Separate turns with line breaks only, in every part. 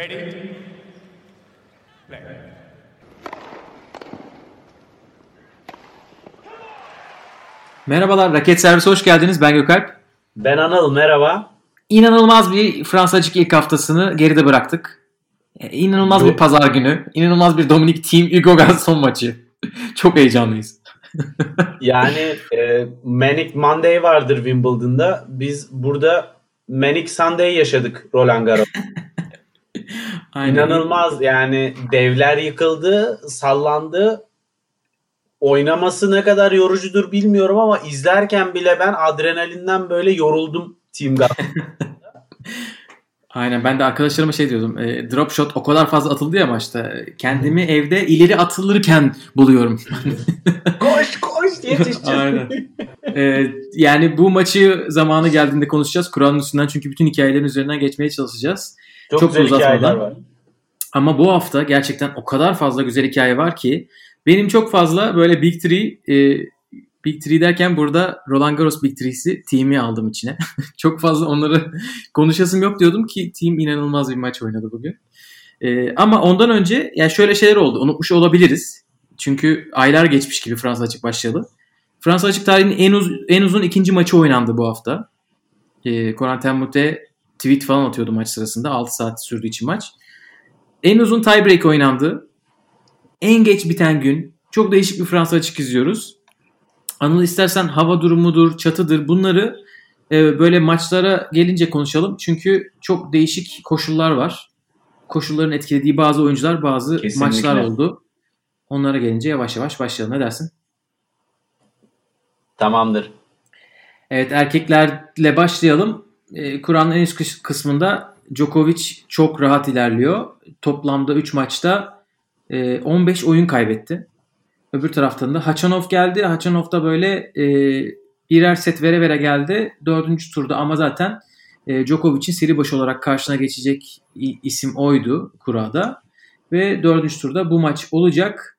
Ready? Play.
Merhabalar, Raket Servisi hoş geldiniz. Ben Gökalp.
Ben Anıl merhaba.
İnanılmaz bir Fransacık ilk haftasını geride bıraktık. E, İnanılmaz
Yok.
bir pazar günü. İnanılmaz bir Dominic Team Hugo Gaston maçı. Çok heyecanlıyız.
Yani e, Manic Monday vardır Wimbledon'da. Biz burada Manic Sunday yaşadık Roland Garros.
Aynen.
İnanılmaz yani devler yıkıldı, sallandı. Oynaması ne kadar yorucudur bilmiyorum ama izlerken bile ben adrenalinden böyle yoruldum Team.
Aynen ben de arkadaşlarıma şey diyordum. E, drop shot o kadar fazla atıldı ya maçta. Kendimi evde ileri atılırken buluyorum.
koş koş.
Aynen. E, yani bu maçı zamanı geldiğinde konuşacağız. Kur'an'ın üstünden çünkü bütün hikayelerin üzerinden geçmeye çalışacağız.
Çok,
Çok
güzel
uzatmadan.
hikayeler var.
Ama bu hafta gerçekten o kadar fazla güzel hikaye var ki benim çok fazla böyle Big Three e, Big Three derken burada Roland Garros Big Three'si team'i aldım içine. çok fazla onları konuşasım yok diyordum ki team inanılmaz bir maç oynadı bugün. E, ama ondan önce yani şöyle şeyler oldu. Unutmuş olabiliriz. Çünkü aylar geçmiş gibi Fransa Açık başlayalı. Fransa Açık tarihinin en, uz- en uzun ikinci maçı oynandı bu hafta. E, Corentin Moutet tweet falan atıyordu maç sırasında. 6 saat sürdüğü için maç. En uzun tiebreak oynandı. En geç biten gün. Çok değişik bir Fransa açık izliyoruz. Anıl istersen hava durumudur, çatıdır bunları e, böyle maçlara gelince konuşalım. Çünkü çok değişik koşullar var. Koşulların etkilediği bazı oyuncular, bazı
Kesinlikle.
maçlar oldu. Onlara gelince yavaş yavaş başlayalım. Ne dersin?
Tamamdır.
Evet erkeklerle başlayalım. Ee, Kur'an'ın en üst kıs- kısmında Djokovic çok rahat ilerliyor. Toplamda 3 maçta e, 15 oyun kaybetti. Öbür taraftan da Hachanov geldi. Hachanov da böyle e, birer set vere vere geldi. Dördüncü turda ama zaten e, Djokovic'in seri başı olarak karşına geçecek isim oydu kurada. Ve dördüncü turda bu maç olacak.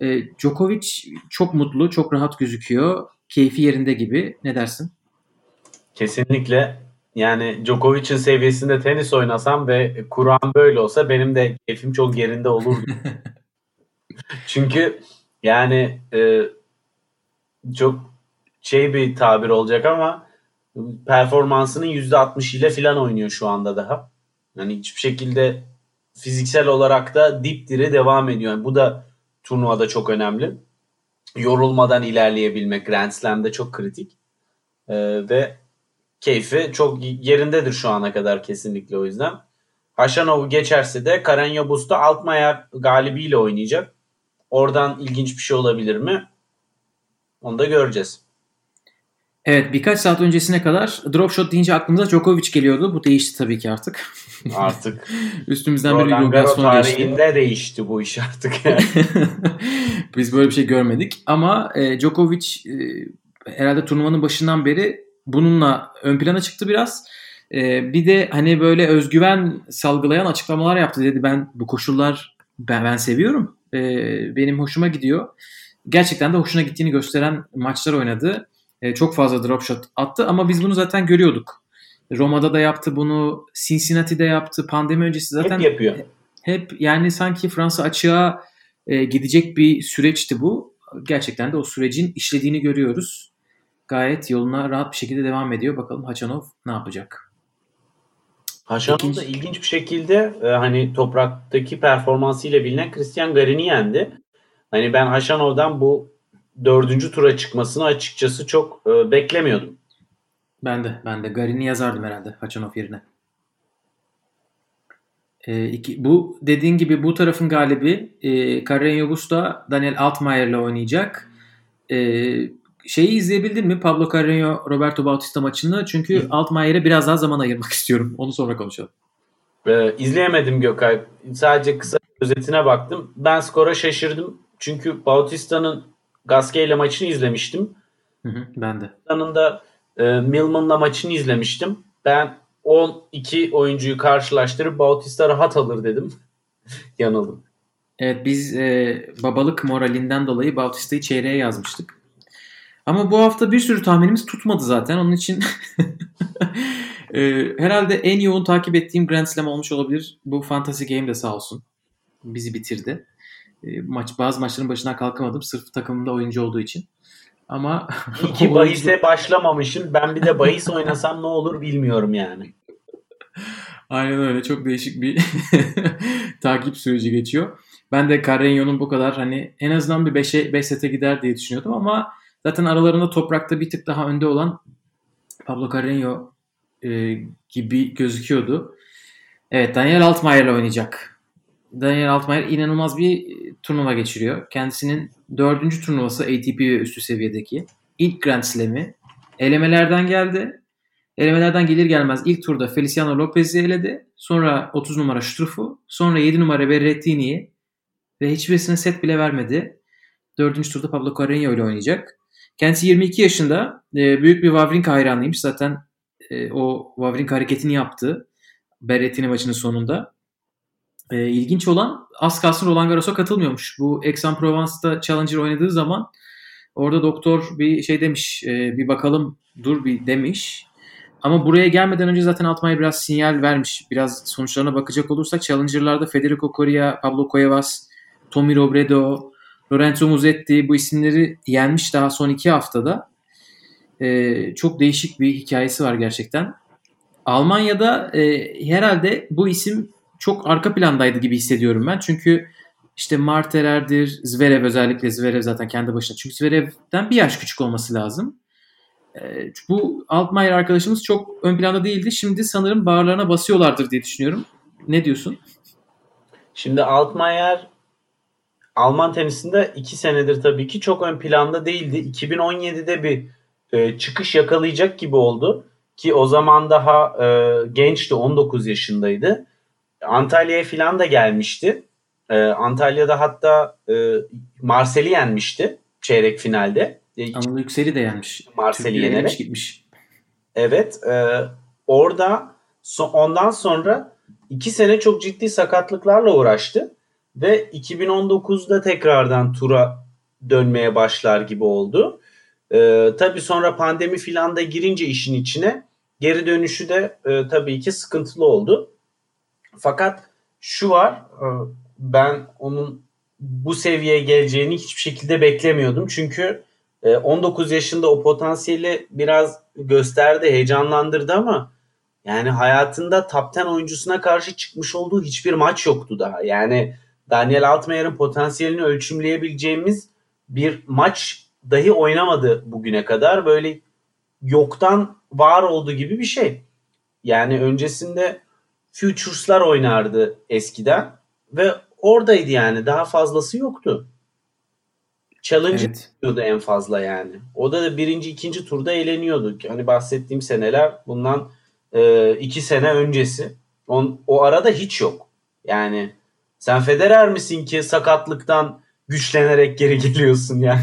E, Djokovic çok mutlu, çok rahat gözüküyor. Keyfi yerinde gibi. Ne dersin?
Kesinlikle. Yani Djokovic'in seviyesinde tenis oynasam ve Kur'an böyle olsa benim de keyfim çok yerinde olurdu. Çünkü yani e, çok şey bir tabir olacak ama performansının %60 ile falan oynuyor şu anda daha. Yani hiçbir şekilde fiziksel olarak da dipdiri devam ediyor. Yani bu da turnuvada çok önemli. Yorulmadan ilerleyebilmek Grand Slam'de çok kritik. E, ve keyfi çok yerindedir şu ana kadar kesinlikle o yüzden. Haşanov'u geçerse de Karen Yobus'ta Altmaier galibiyle oynayacak. Oradan ilginç bir şey olabilir mi? Onu da göreceğiz.
Evet birkaç saat öncesine kadar drop shot deyince aklımıza Djokovic geliyordu. Bu değişti tabii ki artık.
Artık
Üstümüzden bir Gaston geçti.
tarihinde değişti bu iş artık.
Biz böyle bir şey görmedik. Ama e, Djokovic e, herhalde turnuvanın başından beri bununla ön plana çıktı biraz. E, bir de hani böyle özgüven salgılayan açıklamalar yaptı dedi. Ben bu koşullar ben, ben seviyorum. E, benim hoşuma gidiyor. Gerçekten de hoşuna gittiğini gösteren maçlar oynadı. E, çok fazla drop shot attı ama biz bunu zaten görüyorduk. Roma'da da yaptı bunu, Cincinnati'de yaptı. Pandemi öncesi zaten
Hep yapıyor.
hep yani sanki Fransa açığa e, gidecek bir süreçti bu. Gerçekten de o sürecin işlediğini görüyoruz. Gayet yoluna rahat bir şekilde devam ediyor. Bakalım Hachanov ne yapacak?
Haşanov
İkinci-
da ilginç bir şekilde e, hani topraktaki performansıyla bilinen Christian Garin'i yendi. Hani ben Haşanov'dan bu dördüncü tura çıkmasını açıkçası çok e, beklemiyordum.
Ben de ben de Garin'i yazardım herhalde Hachanov yerine. E, iki, bu dediğin gibi bu tarafın galibi e, Karen Yogusta Daniel Altmaier ile oynayacak. E, şeyi izleyebildin mi? Pablo Carreño Roberto Bautista maçını. Çünkü
Hı.
Altmaier'e biraz daha zaman ayırmak istiyorum. Onu sonra konuşalım.
E, izleyemedim Gökay. Sadece kısa özetine baktım. Ben skora şaşırdım. Çünkü Bautista'nın Gasquet ile maçını izlemiştim.
Hı hı, ben de.
yanında e, Milman'la maçını izlemiştim. Ben 12 oyuncuyu karşılaştırıp Bautista rahat alır dedim. Yanıldım.
Evet biz e, babalık moralinden dolayı Bautista'yı çeyreğe yazmıştık. Ama bu hafta bir sürü tahminimiz tutmadı zaten. Onun için Ee, herhalde en yoğun takip ettiğim Grand Slam olmuş olabilir. Bu Fantasy Game de sağ olsun. Bizi bitirdi. Ee, maç Bazı maçların başına kalkamadım. Sırf takımımda oyuncu olduğu için. Ama
İyi ki bahise başlamamışım. Ben bir de bahis oynasam ne olur bilmiyorum yani.
Aynen öyle. Çok değişik bir takip süreci geçiyor. Ben de Carreño'nun bu kadar hani en azından bir 5'e 5 sete gider diye düşünüyordum ama zaten aralarında toprakta bir tık daha önde olan Pablo Carreño e, gibi gözüküyordu. Evet Daniel Altmaier ile oynayacak. Daniel Altmaier inanılmaz bir turnuva geçiriyor. Kendisinin dördüncü turnuvası ATP ve üstü seviyedeki. ilk Grand Slam'i elemelerden geldi. Elemelerden gelir gelmez ilk turda Feliciano Lopez'i eledi. Sonra 30 numara Struff'u. Sonra 7 numara Berrettini'yi. Ve hiçbirisine set bile vermedi. Dördüncü turda Pablo Carreño ile oynayacak. Kendisi 22 yaşında. E, büyük bir Wawrinka hayranıymış. Zaten e, o Wawrinka hareketini yaptı. Berrettini maçının sonunda. E, ilginç olan az kalsın Roland Garros'a katılmıyormuş. Bu Aix-en-Provence'da Challenger oynadığı zaman orada doktor bir şey demiş. E, bir bakalım dur bir demiş. Ama buraya gelmeden önce zaten Altmaier biraz sinyal vermiş. Biraz sonuçlarına bakacak olursak Challenger'larda Federico Coria, Pablo Cuevas, Tommy Robredo, Lorenzo Musetti bu isimleri yenmiş daha son iki haftada. Ee, çok değişik bir hikayesi var gerçekten. Almanya'da e, herhalde bu isim çok arka plandaydı gibi hissediyorum ben. Çünkü işte Marterer'dir, Zverev özellikle Zverev zaten kendi başına. Çünkü Zverev'den bir yaş küçük olması lazım. E, bu Altmaier arkadaşımız çok ön planda değildi. Şimdi sanırım bağırlarına basıyorlardır diye düşünüyorum. Ne diyorsun?
Şimdi Altmaier Alman tenisinde iki senedir tabii ki çok ön planda değildi. 2017'de bir e, çıkış yakalayacak gibi oldu. Ki o zaman daha e, gençti 19 yaşındaydı. Antalya'ya falan da gelmişti. E, Antalya'da hatta e, Marsel'i yenmişti çeyrek finalde.
E, Anadolu Yüksel'i de yenmiş.
Marsel'i yenerek.
gitmiş.
Evet. E, orada so, ondan sonra iki sene çok ciddi sakatlıklarla uğraştı. Ve 2019'da tekrardan tura dönmeye başlar gibi oldu. E, tabii sonra pandemi filan da girince işin içine geri dönüşü de e, tabii ki sıkıntılı oldu. Fakat şu var e, ben onun bu seviyeye geleceğini hiçbir şekilde beklemiyordum. Çünkü 19 e, yaşında o potansiyeli biraz gösterdi, heyecanlandırdı ama yani hayatında top 10 oyuncusuna karşı çıkmış olduğu hiçbir maç yoktu daha. Yani Daniel Altmaier'ın potansiyelini ölçümleyebileceğimiz bir maç dahi oynamadı bugüne kadar. Böyle yoktan var olduğu gibi bir şey. Yani öncesinde Futures'lar oynardı eskiden ve oradaydı yani daha fazlası yoktu. Challenge evet. en fazla yani. O da birinci ikinci turda eğleniyordu. Hani bahsettiğim seneler bundan e, iki sene öncesi. On, o arada hiç yok. Yani sen Federer misin ki sakatlıktan güçlenerek geri geliyorsun yani.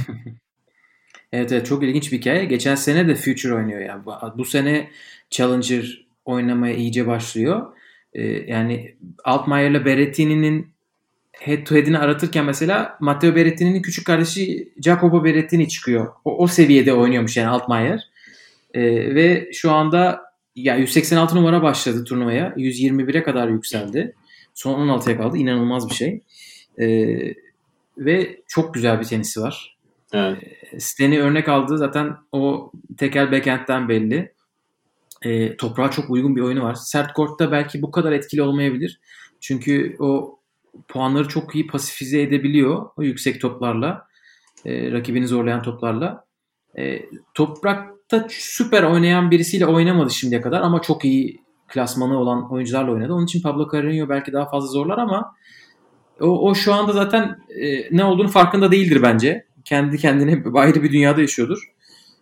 evet evet çok ilginç bir hikaye. Geçen sene de Future oynuyor yani. Bu sene Challenger oynamaya iyice başlıyor. Ee, yani Altmaier'la Berrettini'nin head to head'ini aratırken mesela Matteo Berrettini'nin küçük kardeşi Jacopo Berrettini çıkıyor. O, o seviyede oynuyormuş yani Altmaier. Ee, ve şu anda ya 186 numara başladı turnuvaya. 121'e kadar yükseldi. Son 16'ya kaldı. İnanılmaz bir şey. Ee, ve çok güzel bir tenisi var.
Evet.
Ee, Stanley örnek aldı. Zaten o tekel backhand'den belli. Ee, toprağa çok uygun bir oyunu var. Sert kortta belki bu kadar etkili olmayabilir. Çünkü o puanları çok iyi pasifize edebiliyor o yüksek toplarla. E, rakibini zorlayan toplarla. E, toprakta süper oynayan birisiyle oynamadı şimdiye kadar ama çok iyi klasmanı olan oyuncularla oynadı. Onun için Pablo Carreño belki daha fazla zorlar ama o, o şu anda zaten e, ne olduğunu farkında değildir bence. Kendi kendine ayrı bir dünyada yaşıyordur.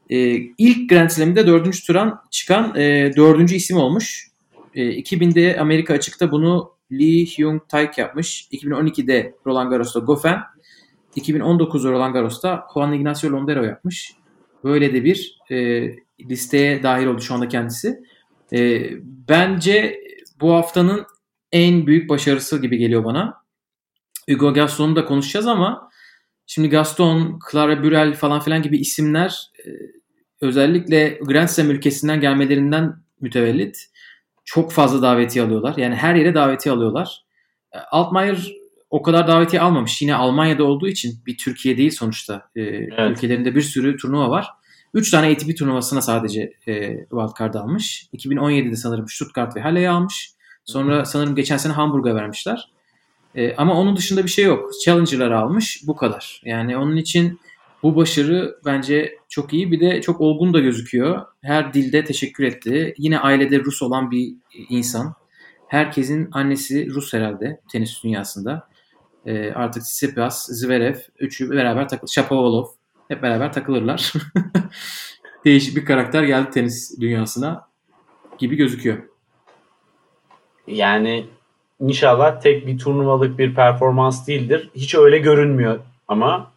E, ilk Grand Slam'de dördüncü turan çıkan e, dördüncü isim olmuş. E, 2000'de Amerika açıkta bunu Lee Hyung Taek yapmış. 2012'de Roland Garros'ta Goffin. 2019'da Roland Garros'ta Juan Ignacio Londero yapmış. Böyle de bir e, listeye dahil oldu şu anda kendisi. E, bence bu haftanın en büyük başarısı gibi geliyor bana. Hugo Gaston'u da konuşacağız ama şimdi Gaston, Clara Burel falan filan gibi isimler e, özellikle Grand Slam ülkesinden gelmelerinden mütevellit çok fazla davetiye alıyorlar. Yani her yere davetiye alıyorlar. E, Altmaier o kadar davetiye almamış. Yine Almanya'da olduğu için bir Türkiye değil sonuçta. E, evet. Ülkelerinde bir sürü turnuva var. 3 tane ATP turnuvasına sadece e, wildcard almış. 2017'de sanırım Stuttgart ve Halle'yi almış. Sonra sanırım geçen sene Hamburg'a vermişler. E, ama onun dışında bir şey yok. Challenger'lar almış bu kadar. Yani onun için bu başarı bence çok iyi. Bir de çok olgun da gözüküyor. Her dilde teşekkür etti. Yine ailede Rus olan bir insan. Herkesin annesi Rus herhalde tenis dünyasında. E, artık Tsitsipas, Zverev, üçü beraber takıl, Shapovalov hep beraber takılırlar. Değişik bir karakter geldi tenis dünyasına gibi gözüküyor.
Yani inşallah tek bir turnuvalık bir performans değildir. Hiç öyle görünmüyor ama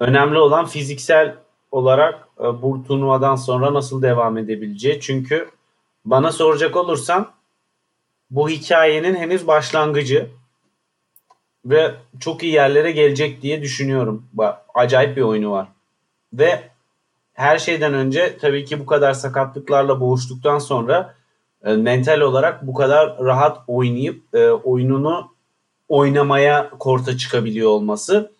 önemli olan fiziksel olarak e, bu turnuvadan sonra nasıl devam edebileceği. Çünkü bana soracak olursan bu hikayenin henüz başlangıcı ve çok iyi yerlere gelecek diye düşünüyorum. Acayip bir oyunu var. Ve her şeyden önce tabii ki bu kadar sakatlıklarla boğuştuktan sonra e, mental olarak bu kadar rahat oynayıp e, oyununu oynamaya korta çıkabiliyor olması.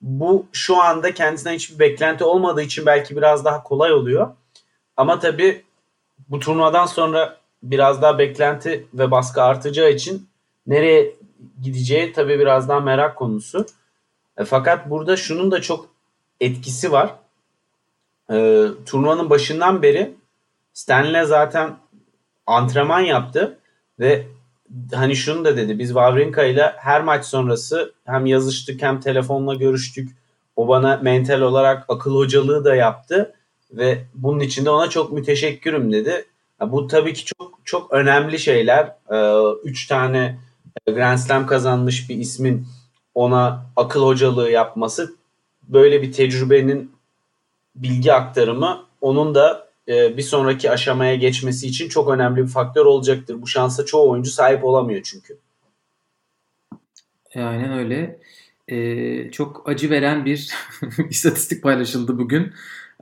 Bu şu anda kendisinden hiçbir beklenti olmadığı için belki biraz daha kolay oluyor. Ama tabii bu turnuvadan sonra biraz daha beklenti ve baskı artacağı için nereye gideceği tabii biraz daha merak konusu. E, fakat burada şunun da çok etkisi var. E, turnuvanın başından beri Stanley zaten antrenman yaptı ve hani şunu da dedi biz Wawrinka ile her maç sonrası hem yazıştık hem telefonla görüştük. O bana mental olarak akıl hocalığı da yaptı ve bunun için de ona çok müteşekkürüm dedi. Bu tabii ki çok çok önemli şeyler. Ee, üç tane Grand Slam kazanmış bir ismin ona akıl hocalığı yapması böyle bir tecrübenin bilgi aktarımı onun da e, bir sonraki aşamaya geçmesi için çok önemli bir faktör olacaktır. Bu şansa çoğu oyuncu sahip olamıyor çünkü.
Aynen öyle. Ee, çok acı veren bir istatistik paylaşıldı bugün.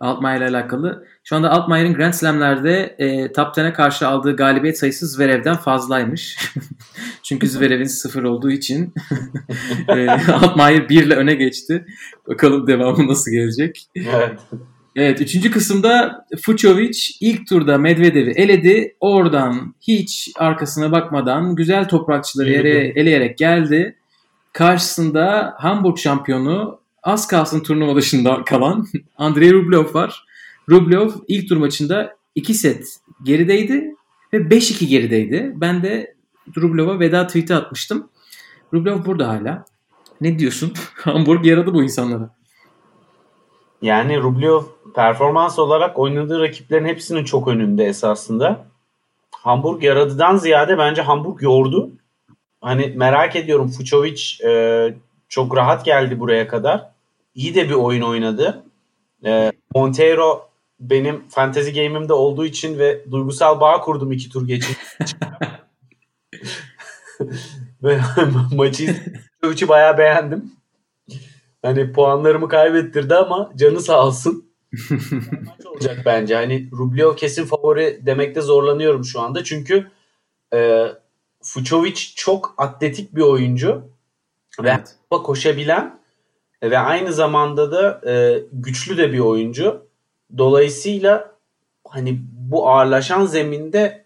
Altmaier ile alakalı. Şu anda Altmaier'in Grand Slam'lerde e, top 10'e karşı aldığı galibiyet sayısı Zverev'den fazlaymış. Çünkü Zverev'in sıfır olduğu için e, Altmaier 1 ile öne geçti. Bakalım devamı nasıl gelecek.
Evet.
Evet üçüncü kısımda Fucovic ilk turda Medvedev'i eledi. Oradan hiç arkasına bakmadan güzel toprakçıları yere eleyerek geldi. Karşısında Hamburg şampiyonu az kalsın turnuva dışında kalan Andrei Rublev var. Rublev ilk tur maçında 2 set gerideydi ve 5-2 gerideydi. Ben de Rublev'a veda tweet'i atmıştım. Rublev burada hala. Ne diyorsun? Hamburg yaradı bu insanlara.
Yani Rublev performans olarak oynadığı rakiplerin hepsinin çok önünde esasında. Hamburg yaradıdan ziyade bence Hamburg yordu. Hani merak ediyorum Fucovic e, çok rahat geldi buraya kadar. İyi de bir oyun oynadı. E, Monteiro benim fantasy game'imde olduğu için ve duygusal bağ kurdum iki tur geçin. ve maçı Fucovic'i bayağı beğendim. Hani puanlarımı kaybettirdi ama canı sağ olsun. maç olacak bence. Hani Rublev kesin favori demekte zorlanıyorum şu anda. Çünkü e, Fucovic çok atletik bir oyuncu. Evet. Ve koşabilen ve aynı zamanda da e, güçlü de bir oyuncu. Dolayısıyla hani bu ağırlaşan zeminde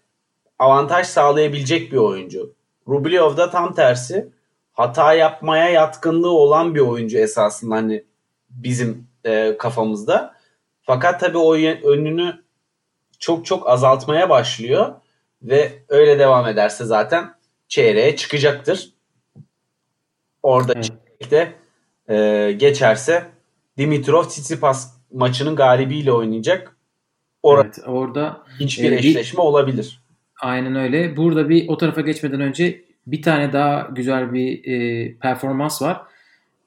avantaj sağlayabilecek bir oyuncu. Rublev da tam tersi hata yapmaya yatkınlığı olan bir oyuncu esasında hani bizim e, kafamızda. Fakat tabii o önünü çok çok azaltmaya başlıyor ve öyle devam ederse zaten çeyreğe çıkacaktır. Orada evet. çeyrekte e, geçerse Dimitrov Tsitsipas maçının galibiyle oynayacak.
Orada evet, orada
hiçbir e, eşleşme bir, olabilir.
Aynen öyle. Burada bir o tarafa geçmeden önce bir tane daha güzel bir e, performans var.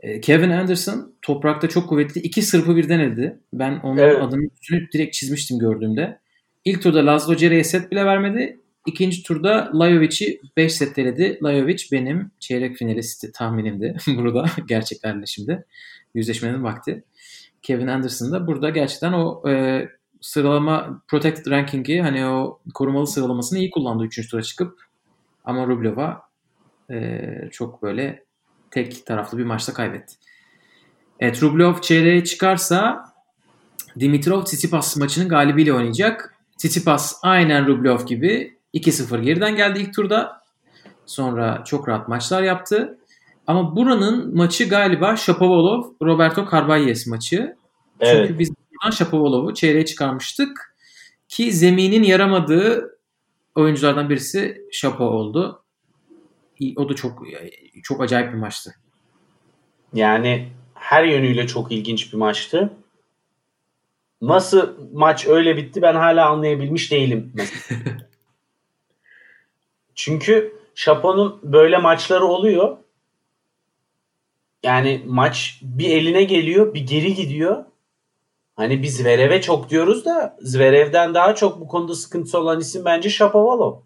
E, Kevin Anderson toprakta çok kuvvetli. iki sırpı birden eledi. Ben onun evet. adını direkt çizmiştim gördüğümde. İlk turda Laszlo Cere'ye set bile vermedi. İkinci turda Lajovic'i 5 set eledi. Lajovic benim çeyrek finalisti tahminimdi. burada gerçeklerle şimdi yüzleşmenin vakti. Kevin Anderson da burada gerçekten o e, sıralama protected ranking'i hani o korumalı sıralamasını iyi kullandı 3. tura çıkıp ama Rublev'a e, çok böyle tek taraflı bir maçta kaybetti. Evet Rublev çeyreğe çıkarsa Dimitrov Tsitsipas maçının galibiyle oynayacak. Tsitsipas aynen Rublev gibi 2-0 geriden geldi ilk turda. Sonra çok rahat maçlar yaptı. Ama buranın maçı galiba Shapovalov Roberto Carvalles maçı.
Evet.
Çünkü biz buradan Shapovalov'u çeyreğe çıkarmıştık. Ki zeminin yaramadığı oyunculardan birisi Shapo oldu. O da çok çok acayip bir maçtı.
Yani her yönüyle çok ilginç bir maçtı. Nasıl maç öyle bitti ben hala anlayabilmiş değilim. Çünkü Şapo'nun böyle maçları oluyor. Yani maç bir eline geliyor, bir geri gidiyor. Hani biz Zverev'e çok diyoruz da Zverev'den daha çok bu konuda sıkıntısı olan isim bence Shapovalov.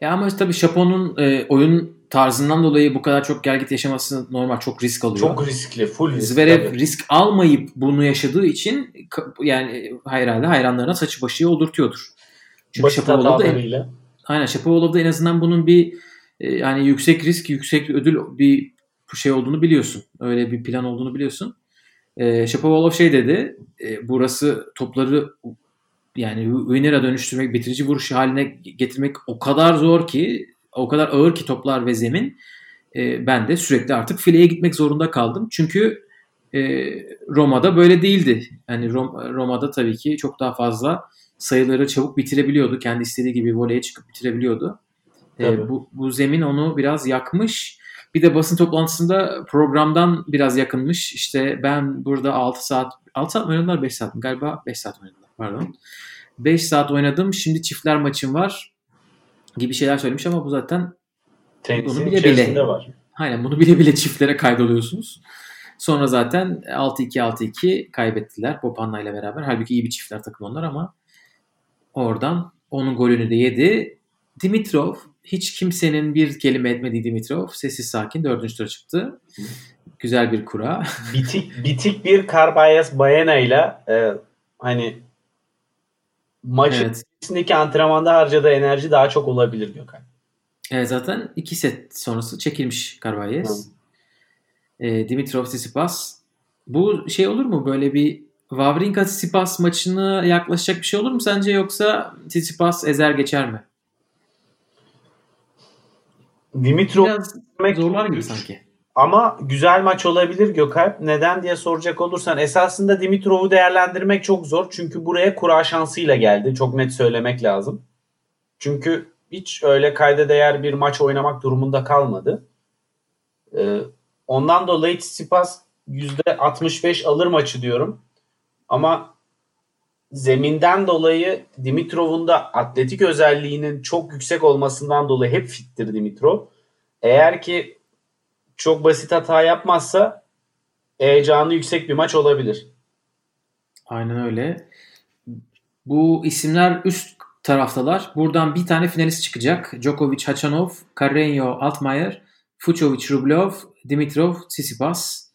Ya ama tabii Şapo'nun e, oyun tarzından dolayı bu kadar çok gergit yaşaması normal. Çok risk alıyor.
Çok riskli, full risk.
Zverev
tabii.
risk almayıp bunu yaşadığı için yani herhalde hayranlarına saçı başı yoldurtuyordur. Çünkü
Basit
Shapovalov da en, aynen Shapovalov da en azından bunun bir e, yani yüksek risk, yüksek ödül bir şey olduğunu biliyorsun. Öyle bir plan olduğunu biliyorsun. E, Shapovalov şey dedi. E, burası topları yani winner'a dönüştürmek, bitirici vuruş haline getirmek o kadar zor ki, o kadar ağır ki toplar ve zemin. E, ben de sürekli artık fileye gitmek zorunda kaldım. Çünkü e, Roma'da böyle değildi. Yani Rom, Roma'da tabii ki çok daha fazla sayıları çabuk bitirebiliyordu. Kendi istediği gibi voleye çıkıp bitirebiliyordu. E, bu, bu zemin onu biraz yakmış. Bir de basın toplantısında programdan biraz yakınmış. İşte ben burada 6 saat 6 saat mi oynadılar 5 saat mi? Galiba 5 saat oynadılar pardon. 5 saat oynadım. Şimdi çiftler maçım var gibi şeyler söylemiş ama bu zaten
Tenisin
Bunu bile bile.
var.
aynen bunu bile bile çiftlere kaydoluyorsunuz. Sonra zaten 6-2-6-2 kaybettiler Popanna ile beraber. Halbuki iyi bir çiftler takım onlar ama oradan onun golünü de yedi. Dimitrov hiç kimsenin bir kelime etmediği Dimitrov sessiz sakin dördüncü tura çıktı. Güzel bir kura.
bitik bitik bir Carbayas Baena ile e, hani maçın
evet.
içindeki antrenmanda harcadığı enerji daha çok olabilir Gökhan.
Evet zaten iki set sonrası çekilmiş Carvalhes. E, Dimitrov Tsitsipas. Bu şey olur mu böyle bir Wawrinka Tsitsipas maçına yaklaşacak bir şey olur mu sence yoksa Tsitsipas ezer geçer mi?
Dimitrov
Biraz zorlar gibi sanki.
Ama güzel maç olabilir Gökalp. Neden diye soracak olursan esasında Dimitrov'u değerlendirmek çok zor. Çünkü buraya kura şansıyla geldi. Çok net söylemek lazım. Çünkü hiç öyle kayda değer bir maç oynamak durumunda kalmadı. Ee, ondan dolayı Tsitsipas %65 alır maçı diyorum. Ama zeminden dolayı Dimitrov'un da atletik özelliğinin çok yüksek olmasından dolayı hep fittir Dimitrov. Eğer ki çok basit hata yapmazsa heyecanı yüksek bir maç olabilir.
Aynen öyle. Bu isimler üst taraftalar. Buradan bir tane finalist çıkacak. Djokovic, Hachanov, Carreño, Altmaier, Fucsovic, Rublev, Dimitrov, Tsitsipas.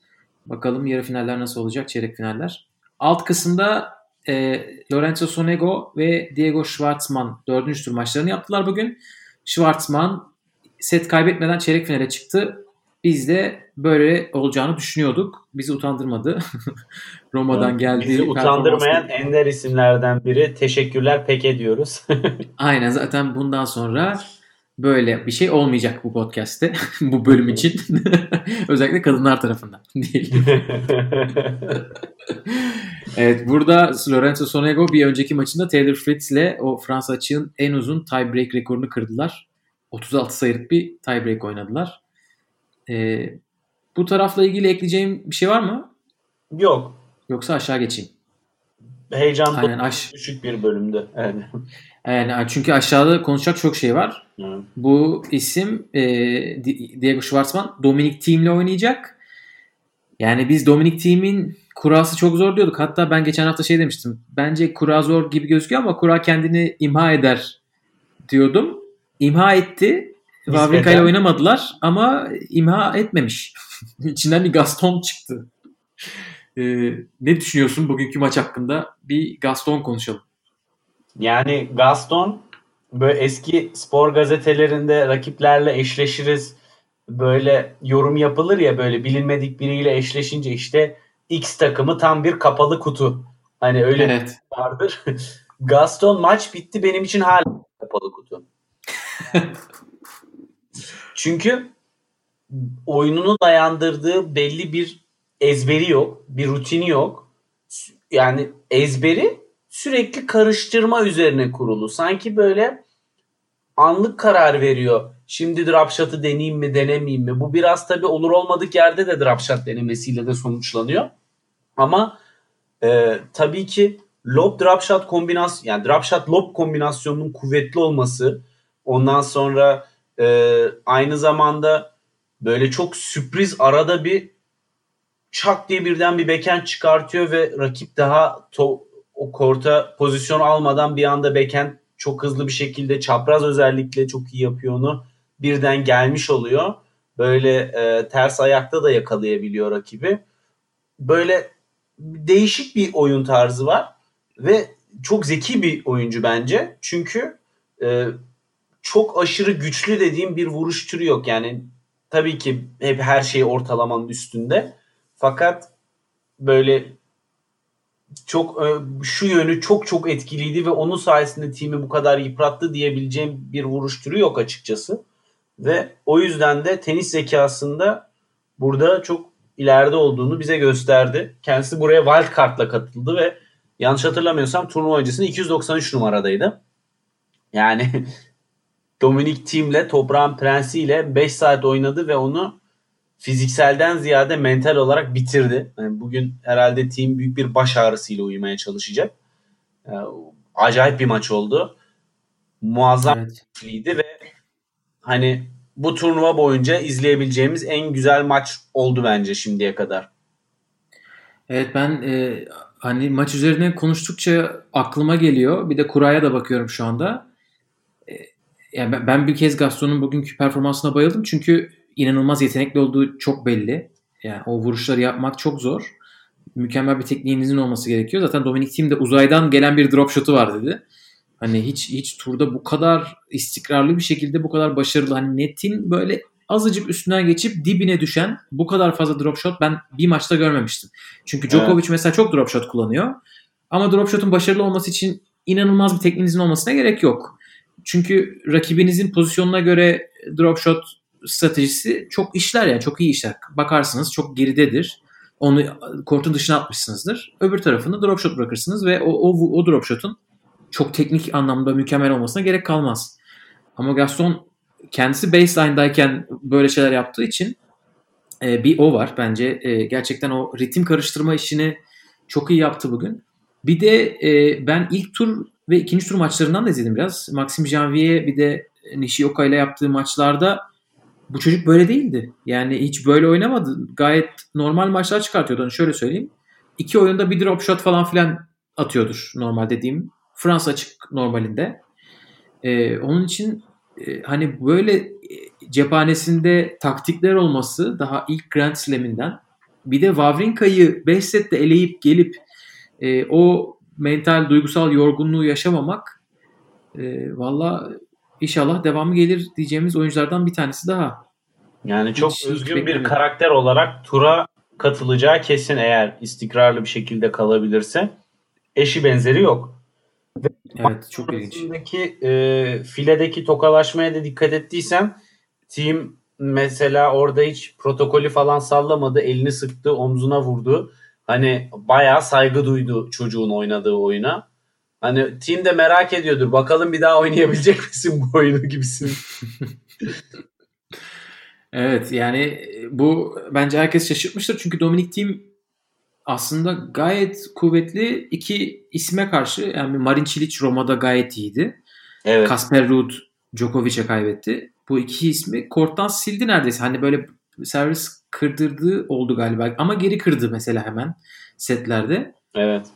Bakalım yarı finaller nasıl olacak, çeyrek finaller. Alt kısımda e, Lorenzo Sonego ve Diego Schwartzman dördüncü tur maçlarını yaptılar bugün. Schwartzman set kaybetmeden çeyrek finale çıktı. Biz de böyle olacağını düşünüyorduk. Bizi utandırmadı. Roma'dan geldi.
Bizi utandırmayan ender isimlerden biri. Teşekkürler pek ediyoruz.
Aynen zaten bundan sonra böyle bir şey olmayacak bu podcast'te. bu bölüm için. Özellikle kadınlar tarafından. diyelim. Evet burada Lorenzo Sonego bir önceki maçında Taylor Fritz ile o Fransa açığın en uzun tiebreak rekorunu kırdılar. 36 sayılık bir tiebreak oynadılar. Ee, bu tarafla ilgili ekleyeceğim bir şey var mı?
Yok.
Yoksa aşağı geçeyim.
Heyecan
Aynen aş
düşük bir bölümdü. Evet.
yani çünkü aşağıda konuşacak çok şey var.
Evet.
Bu isim e, Di- Diego Schwartzman Dominic Thiem'le oynayacak. Yani biz Dominic Thiem'in kurası çok zor diyorduk. Hatta ben geçen hafta şey demiştim. Bence kura zor gibi gözüküyor ama kura kendini imha eder diyordum. İmha etti. Wawrinka ile oynamadılar ama imha etmemiş. İçinden bir Gaston çıktı. E, ne düşünüyorsun bugünkü maç hakkında? Bir Gaston konuşalım.
Yani Gaston böyle eski spor gazetelerinde rakiplerle eşleşiriz. Böyle yorum yapılır ya böyle bilinmedik biriyle eşleşince işte X takımı tam bir kapalı kutu. Hani öyle
Evet.
vardır. Gaston maç bitti benim için hala kapalı kutu. Çünkü oyununu dayandırdığı belli bir ezberi yok, bir rutini yok. Yani ezberi sürekli karıştırma üzerine kurulu. Sanki böyle anlık karar veriyor. Şimdi drop shot'ı deneyeyim mi, denemeyeyim mi? Bu biraz tabii olur olmadık yerde de drop shot denemesiyle de sonuçlanıyor. Ama e, tabii ki lob drop shot kombinasyon yani drop shot lob kombinasyonunun kuvvetli olması ondan sonra e, aynı zamanda böyle çok sürpriz arada bir çak diye birden bir backhand çıkartıyor ve rakip daha to, o korta pozisyon almadan bir anda backhand çok hızlı bir şekilde çapraz özellikle çok iyi yapıyor onu. Birden gelmiş oluyor. Böyle e, ters ayakta da yakalayabiliyor rakibi. Böyle değişik bir oyun tarzı var ve çok zeki bir oyuncu bence. Çünkü e, çok aşırı güçlü dediğim bir vuruş türü yok. Yani tabii ki hep her şey ortalamanın üstünde. Fakat böyle çok e, şu yönü çok çok etkiliydi ve onun sayesinde timi bu kadar yıprattı diyebileceğim bir vuruş türü yok açıkçası. Ve o yüzden de tenis zekasında burada çok ileride olduğunu bize gösterdi. Kendisi buraya wild card'la katıldı ve yanlış hatırlamıyorsam turnuva öncesinde 293 numaradaydı. Yani Dominik Thiem Toprağın Prensi ile 5 saat oynadı ve onu fizikselden ziyade mental olarak bitirdi. Yani bugün herhalde Thiem büyük bir baş ağrısıyla uyumaya çalışacak. Yani acayip bir maç oldu. Muazzam
Evet.
ve hani bu turnuva boyunca izleyebileceğimiz en güzel maç oldu bence şimdiye kadar.
Evet ben e, hani maç üzerine konuştukça aklıma geliyor. Bir de kuraya da bakıyorum şu anda. E, yani ben, bir kez Gaston'un bugünkü performansına bayıldım. Çünkü inanılmaz yetenekli olduğu çok belli. Yani o vuruşları yapmak çok zor. Mükemmel bir tekniğinizin olması gerekiyor. Zaten Dominic Thiem de uzaydan gelen bir drop shot'u var dedi. Hani hiç hiç turda bu kadar istikrarlı bir şekilde bu kadar başarılı. Hani netin böyle azıcık üstünden geçip dibine düşen bu kadar fazla drop shot ben bir maçta görmemiştim. Çünkü Djokovic mesela çok drop shot kullanıyor. Ama drop shot'un başarılı olması için inanılmaz bir tekniğinizin olmasına gerek yok. Çünkü rakibinizin pozisyonuna göre drop shot stratejisi çok işler yani çok iyi işler. Bakarsınız çok geridedir. Onu kortun dışına atmışsınızdır. Öbür tarafını drop shot bırakırsınız ve o, o, o drop shot'un çok teknik anlamda mükemmel olmasına gerek kalmaz. Ama Gaston kendisi baseline'dayken böyle şeyler yaptığı için e, bir o var bence. E, gerçekten o ritim karıştırma işini çok iyi yaptı bugün. Bir de e, ben ilk tur ve ikinci tur maçlarından da izledim biraz. Maxim Janvier bir de Nishioka ile yaptığı maçlarda bu çocuk böyle değildi. Yani hiç böyle oynamadı. Gayet normal maçlar çıkartıyordu. Onu şöyle söyleyeyim. İki oyunda bir drop shot falan filan atıyordur normal dediğim. Fransa açık normalinde. Ee, onun için e, hani böyle e, cephanesinde taktikler olması daha ilk Grand Slam'inden bir de Wawrinka'yı 5 sette eleyip gelip e, o mental duygusal yorgunluğu yaşamamak e, valla inşallah devamı gelir diyeceğimiz oyunculardan bir tanesi daha.
Yani çok
Hiç- hiç
özgün bir
beklemedim.
karakter olarak tura katılacağı kesin eğer istikrarlı bir şekilde kalabilirse. Eşi benzeri yok.
Evet çok ilginç.
E, filedeki tokalaşmaya da dikkat ettiysen team mesela orada hiç protokolü falan sallamadı. Elini sıktı, omzuna vurdu. Hani bayağı saygı duydu çocuğun oynadığı oyuna. Hani team de merak ediyordur. Bakalım bir daha oynayabilecek misin bu oyunu gibisin.
Evet yani bu bence herkes şaşırtmıştır. Çünkü Dominic Thiem aslında gayet kuvvetli iki isme karşı yani Marin Cilic Roma'da gayet iyiydi.
Evet.
Kasper Ruud Djokovic'e kaybetti. Bu iki ismi korttan sildi neredeyse. Hani böyle servis kırdırdığı oldu galiba. Ama geri kırdı mesela hemen setlerde.
Evet.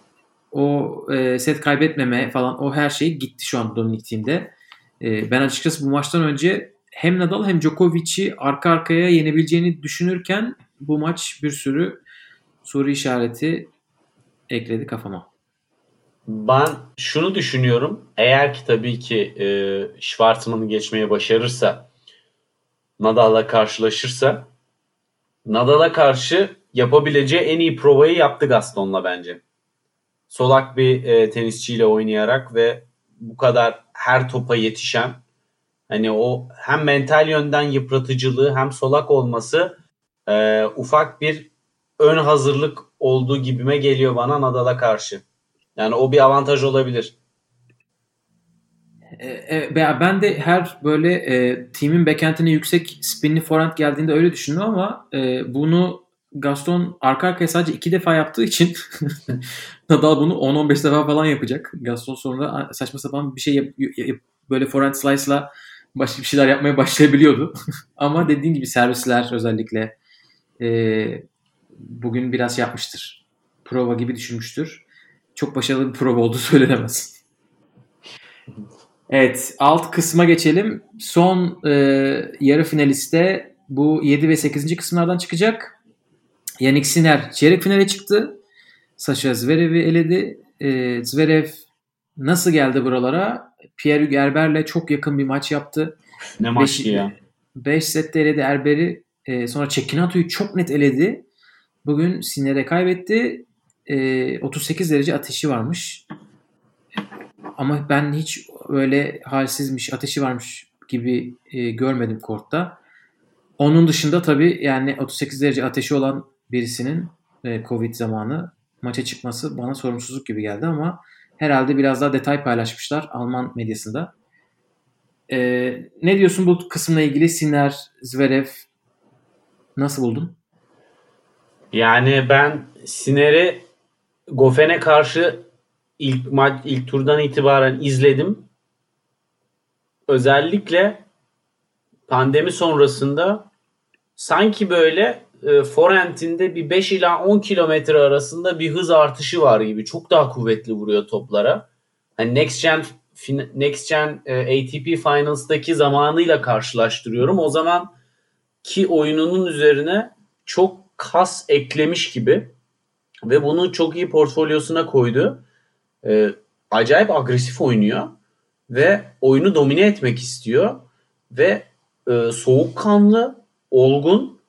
O e, set kaybetmeme falan o her şey gitti şu an Dominic Thiem'de. E, ben açıkçası bu maçtan önce hem Nadal hem Djokovic'i arka arkaya yenebileceğini düşünürken bu maç bir sürü soru işareti ekledi kafama.
Ben şunu düşünüyorum. Eğer ki tabii ki e, Schwartzman'ı geçmeye başarırsa Nadal'la karşılaşırsa Nadal'a karşı yapabileceği en iyi provayı yaptı Gaston'la bence. Solak bir e, tenisçiyle oynayarak ve bu kadar her topa yetişen hani o hem mental yönden yıpratıcılığı hem solak olması e, ufak bir ön hazırlık olduğu gibime geliyor bana Nadal'a karşı. Yani o bir avantaj olabilir.
E, e, ben de her böyle e, timin backend'ine yüksek spinli forehand geldiğinde öyle düşündüm ama e, bunu Gaston arka arkaya sadece iki defa yaptığı için Nadal bunu 10-15 defa falan yapacak. Gaston sonra saçma sapan bir şey yap, yap, böyle forehand slice'la başka bir şeyler yapmaya başlayabiliyordu. ama dediğin gibi servisler özellikle e, bugün biraz yapmıştır. Prova gibi düşünmüştür. Çok başarılı bir prova olduğu söylenemez. Evet alt kısma geçelim. Son e, yarı finaliste bu 7 ve 8. kısımlardan çıkacak. Yannick Sinner çeyrek finale çıktı. Sasha Zverev'i eledi. E, Zverev nasıl geldi buralara? Pierre Gerber'le çok yakın bir maç yaptı.
Ne maçtı ya?
5 sette eledi Erber'i. E, sonra Çekinato'yu çok net eledi. Bugün Sinner'e kaybetti. E, 38 derece ateşi varmış. Ama ben hiç öyle halsizmiş, ateşi varmış gibi e, görmedim kortta. Onun dışında tabii yani 38 derece ateşi olan birisinin e, Covid zamanı maça çıkması bana sorumsuzluk gibi geldi ama herhalde biraz daha detay paylaşmışlar Alman medyasında. E, ne diyorsun bu kısımla ilgili Sinner, Zverev nasıl buldun?
Yani ben Sinner'i Gofen'e karşı ilk maç ilk turdan itibaren izledim. Özellikle pandemi sonrasında sanki böyle e, forentinde bir 5 ila 10 kilometre arasında bir hız artışı var gibi. Çok daha kuvvetli vuruyor toplara. Hani Next Gen Next Gen e, ATP Finals'daki zamanıyla karşılaştırıyorum. O zaman ki oyununun üzerine çok kas eklemiş gibi ve bunu çok iyi portfolyosuna koydu. E, acayip agresif oynuyor ve oyunu domine etmek istiyor ve e, soğukkanlı, olgun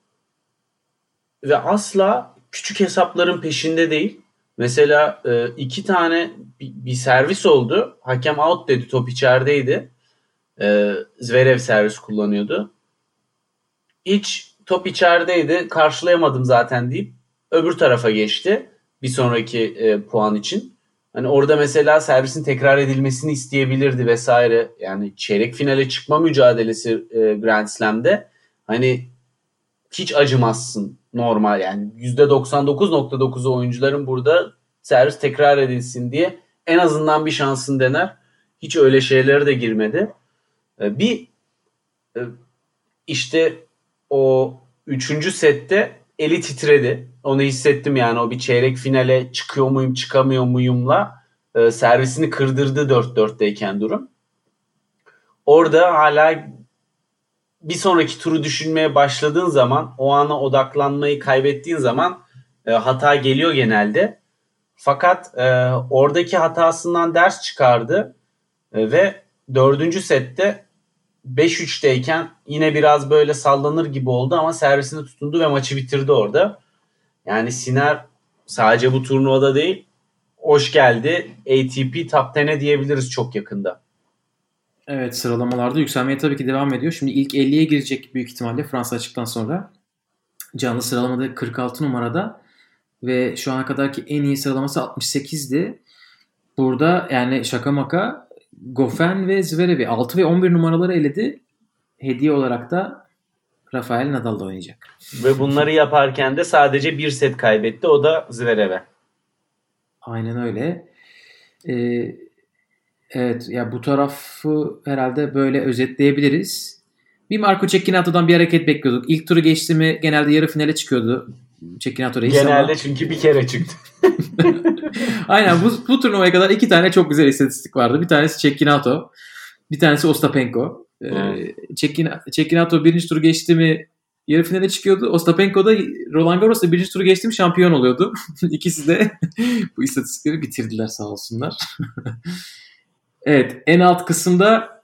ve asla küçük hesapların peşinde değil. Mesela e, iki tane bir, servis oldu. Hakem out dedi. Top içerideydi. E, Zverev servis kullanıyordu. Hiç top içerideydi. Karşılayamadım zaten deyip öbür tarafa geçti. Bir sonraki e, puan için. Hani orada mesela servisin tekrar edilmesini isteyebilirdi vesaire. Yani çeyrek finale çıkma mücadelesi e, Grand Slam'de hani hiç acımazsın normal yani %99.9'u oyuncuların burada servis tekrar edilsin diye en azından bir şansın dener. Hiç öyle şeylere de girmedi. E, bir e, işte o üçüncü sette eli titredi. Onu hissettim yani o bir çeyrek finale çıkıyor muyum çıkamıyor muyumla e, servisini kırdırdı 4-4'teyken durum. Orada hala bir sonraki turu düşünmeye başladığın zaman o ana odaklanmayı kaybettiğin zaman e, hata geliyor genelde. Fakat e, oradaki hatasından ders çıkardı e, ve dördüncü sette 5-3'teyken yine biraz böyle sallanır gibi oldu ama servisini tutundu ve maçı bitirdi orada. Yani Siner sadece bu turnuvada değil hoş geldi. ATP Top 10'e diyebiliriz çok yakında.
Evet sıralamalarda yükselmeye tabii ki devam ediyor. Şimdi ilk 50'ye girecek büyük ihtimalle Fransa açıktan sonra. Canlı sıralamada 46 numarada ve şu ana kadarki en iyi sıralaması 68'di. Burada yani şaka maka Goffin ve Zverev'i 6 ve 11 numaraları eledi. Hediye olarak da Rafael Nadal da oynayacak.
Ve bunları yaparken de sadece bir set kaybetti. O da Zverev'e.
Aynen öyle. Ee, evet ya bu tarafı herhalde böyle özetleyebiliriz. Bir Marco Cecchinato bir hareket bekliyorduk. İlk turu geçti mi genelde yarı finale çıkıyordu. Cecchinato reis
Genelde ama... çünkü bir kere çıktı.
Aynen bu, bu turnuvaya kadar iki tane çok güzel istatistik vardı. Bir tanesi Cecchinato. Bir tanesi Ostapenko. Ee, birinci turu geçti mi yarı finale çıkıyordu. Ostapenko da Roland Garros'ta birinci turu geçtim şampiyon oluyordu. İkisi de bu istatistikleri bitirdiler sağ olsunlar. evet en alt kısımda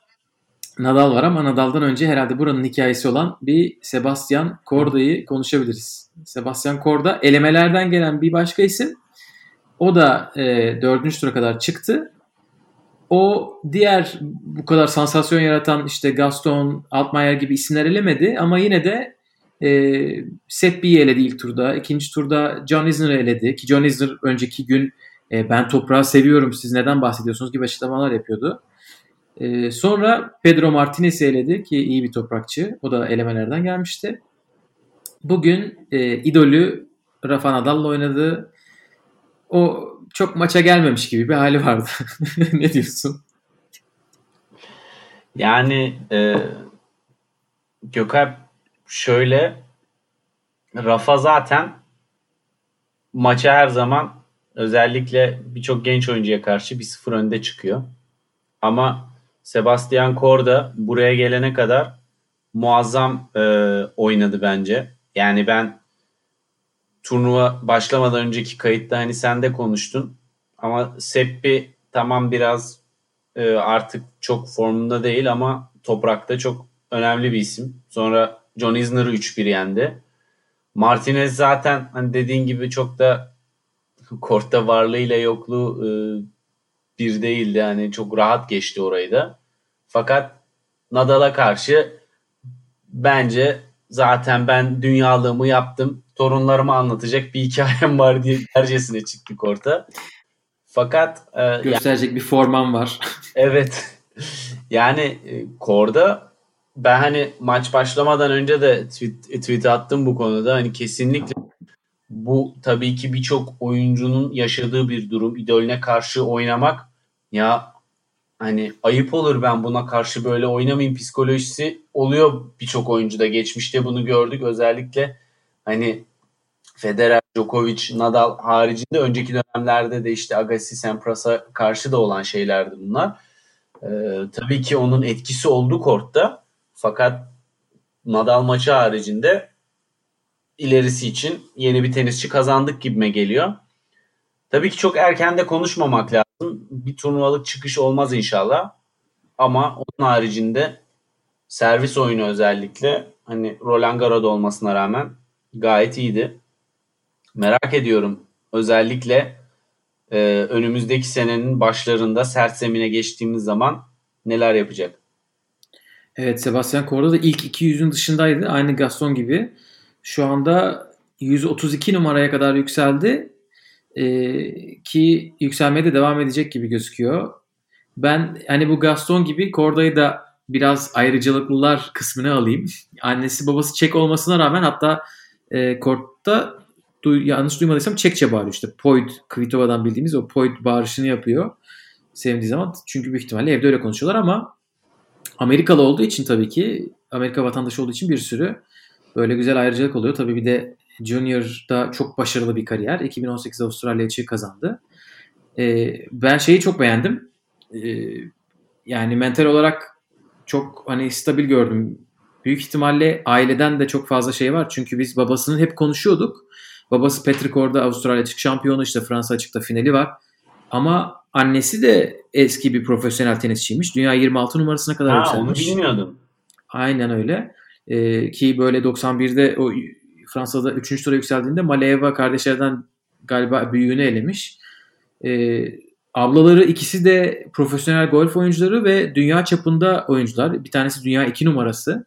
Nadal var ama Nadal'dan önce herhalde buranın hikayesi olan bir Sebastian Corda'yı konuşabiliriz. Sebastian Corda elemelerden gelen bir başka isim. O da e, dördüncü tura kadar çıktı. O diğer bu kadar sansasyon yaratan işte Gaston, Altmaier gibi isimler elemedi ama yine de e, Seppi'yi eledi ilk turda. ikinci turda John Isner'ı eledi ki John Isner önceki gün e, ben toprağı seviyorum siz neden bahsediyorsunuz gibi açıklamalar yapıyordu. E, sonra Pedro Martinez'i eledi ki iyi bir toprakçı. O da elemelerden gelmişti. Bugün e, idolü Rafa Nadal'la oynadı. O çok maça gelmemiş gibi bir hali vardı. ne diyorsun?
Yani e, Gökalp şöyle Rafa zaten maça her zaman özellikle birçok genç oyuncuya karşı bir sıfır önde çıkıyor. Ama Sebastian Korda buraya gelene kadar muazzam e, oynadı bence. Yani ben turnuva başlamadan önceki kayıtta hani sen de konuştun. Ama Seppi tamam biraz e, artık çok formunda değil ama toprakta çok önemli bir isim. Sonra John Isner'ı 3-1 yendi. Martinez zaten hani dediğin gibi çok da kortta varlığıyla yokluğu e, bir değildi. Yani çok rahat geçti orayı da. Fakat Nadal'a karşı bence zaten ben dünyalığımı yaptım. Torunlarıma anlatacak bir hikayem var diye dercesine çıktı korta. Fakat
e, gösterecek yani, bir forman var.
evet. Yani e, Korda ben hani maç başlamadan önce de tweet, tweet attım bu konuda. Hani kesinlikle bu tabii ki birçok oyuncunun yaşadığı bir durum. İdolüne karşı oynamak ya hani ayıp olur ben buna karşı böyle oynamayayım psikolojisi oluyor birçok oyuncuda. Geçmişte bunu gördük. Özellikle hani Federer, Djokovic, Nadal haricinde önceki dönemlerde de işte Agassi, Sampras'a karşı da olan şeylerdi bunlar. Ee, tabii ki onun etkisi oldu kortta. Fakat Nadal maçı haricinde ilerisi için yeni bir tenisçi kazandık gibime geliyor. Tabii ki çok erken de konuşmamak lazım. Bir turnuvalık çıkış olmaz inşallah. Ama onun haricinde servis oyunu özellikle hani Roland Garros olmasına rağmen gayet iyiydi. Merak ediyorum özellikle e, önümüzdeki senenin başlarında sert zemine geçtiğimiz zaman neler yapacak?
Evet Sebastian Korda da ilk 200'ün dışındaydı. Aynı Gaston gibi. Şu anda 132 numaraya kadar yükseldi. Ee, ki yükselmeye de devam edecek gibi gözüküyor. Ben hani bu Gaston gibi Korda'yı da biraz ayrıcalıklılar kısmını alayım. Annesi babası Çek olmasına rağmen hatta e, kortta du, yanlış duymadıysam Çekçe bağırıyor işte. Poyd, Kvitova'dan bildiğimiz o Poyd bağırışını yapıyor. Sevdiği zaman. Çünkü büyük ihtimalle evde öyle konuşuyorlar ama Amerikalı olduğu için tabii ki Amerika vatandaşı olduğu için bir sürü böyle güzel ayrıcalık oluyor. Tabii bir de Junior'da çok başarılı bir kariyer. 2018 Avustralya açığı kazandı. Ee, ben şeyi çok beğendim. Ee, yani mental olarak çok hani stabil gördüm. Büyük ihtimalle aileden de çok fazla şey var. Çünkü biz babasının hep konuşuyorduk. Babası Patrick orada Avustralya açık şampiyonu işte Fransa açıkta finali var. Ama annesi de eski bir profesyonel tenisçiymiş. Dünya 26 numarasına kadar ha, yükselmiş.
Onu bilmiyordum.
Aynen öyle. Ee, ki böyle 91'de o Fransa'da 3. tura yükseldiğinde Maleyeva kardeşlerden galiba büyüğünü elemiş. Ee, ablaları ikisi de profesyonel golf oyuncuları ve dünya çapında oyuncular. Bir tanesi dünya 2 numarası.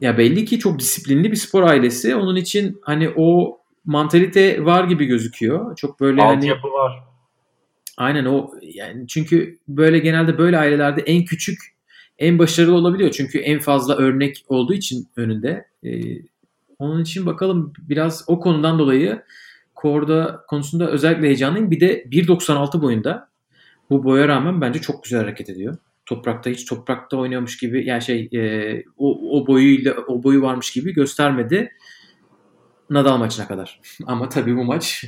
Ya belli ki çok disiplinli bir spor ailesi. Onun için hani o mantalite var gibi gözüküyor. Çok böyle
Alt
hani
yapı var.
Aynen o yani çünkü böyle genelde böyle ailelerde en küçük en başarılı olabiliyor. Çünkü en fazla örnek olduğu için önünde. Ee, onun için bakalım biraz o konudan dolayı Korda konusunda özellikle heyecanlıyım. Bir de 1.96 boyunda bu boya rağmen bence çok güzel hareket ediyor. Toprakta hiç toprakta oynuyormuş gibi yani şey e, o, o boyuyla o boyu varmış gibi göstermedi. Nadal maçına kadar. Ama tabii bu maç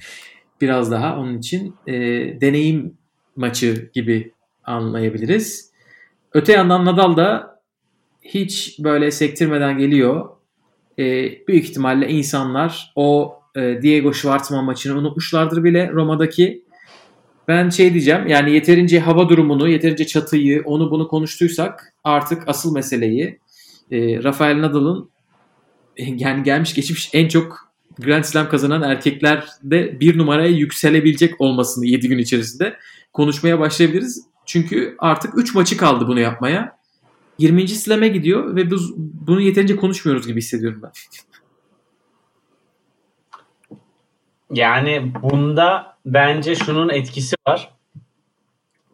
biraz daha onun için e, deneyim maçı gibi anlayabiliriz. Öte yandan Nadal da hiç böyle sektirmeden geliyor. e, büyük ihtimalle insanlar o e, Diego Schwartzman maçını unutmuşlardır bile Roma'daki. Ben şey diyeceğim yani yeterince hava durumunu, yeterince çatıyı, onu bunu konuştuysak artık asıl meseleyi e, Rafael Nadal'ın yani gelmiş geçmiş en çok Grand Slam kazanan erkeklerde bir numaraya yükselebilecek olmasını 7 gün içerisinde konuşmaya başlayabiliriz. Çünkü artık 3 maçı kaldı bunu yapmaya. 20. Slam'e gidiyor ve biz bunu yeterince konuşmuyoruz gibi hissediyorum ben.
Yani bunda bence şunun etkisi var.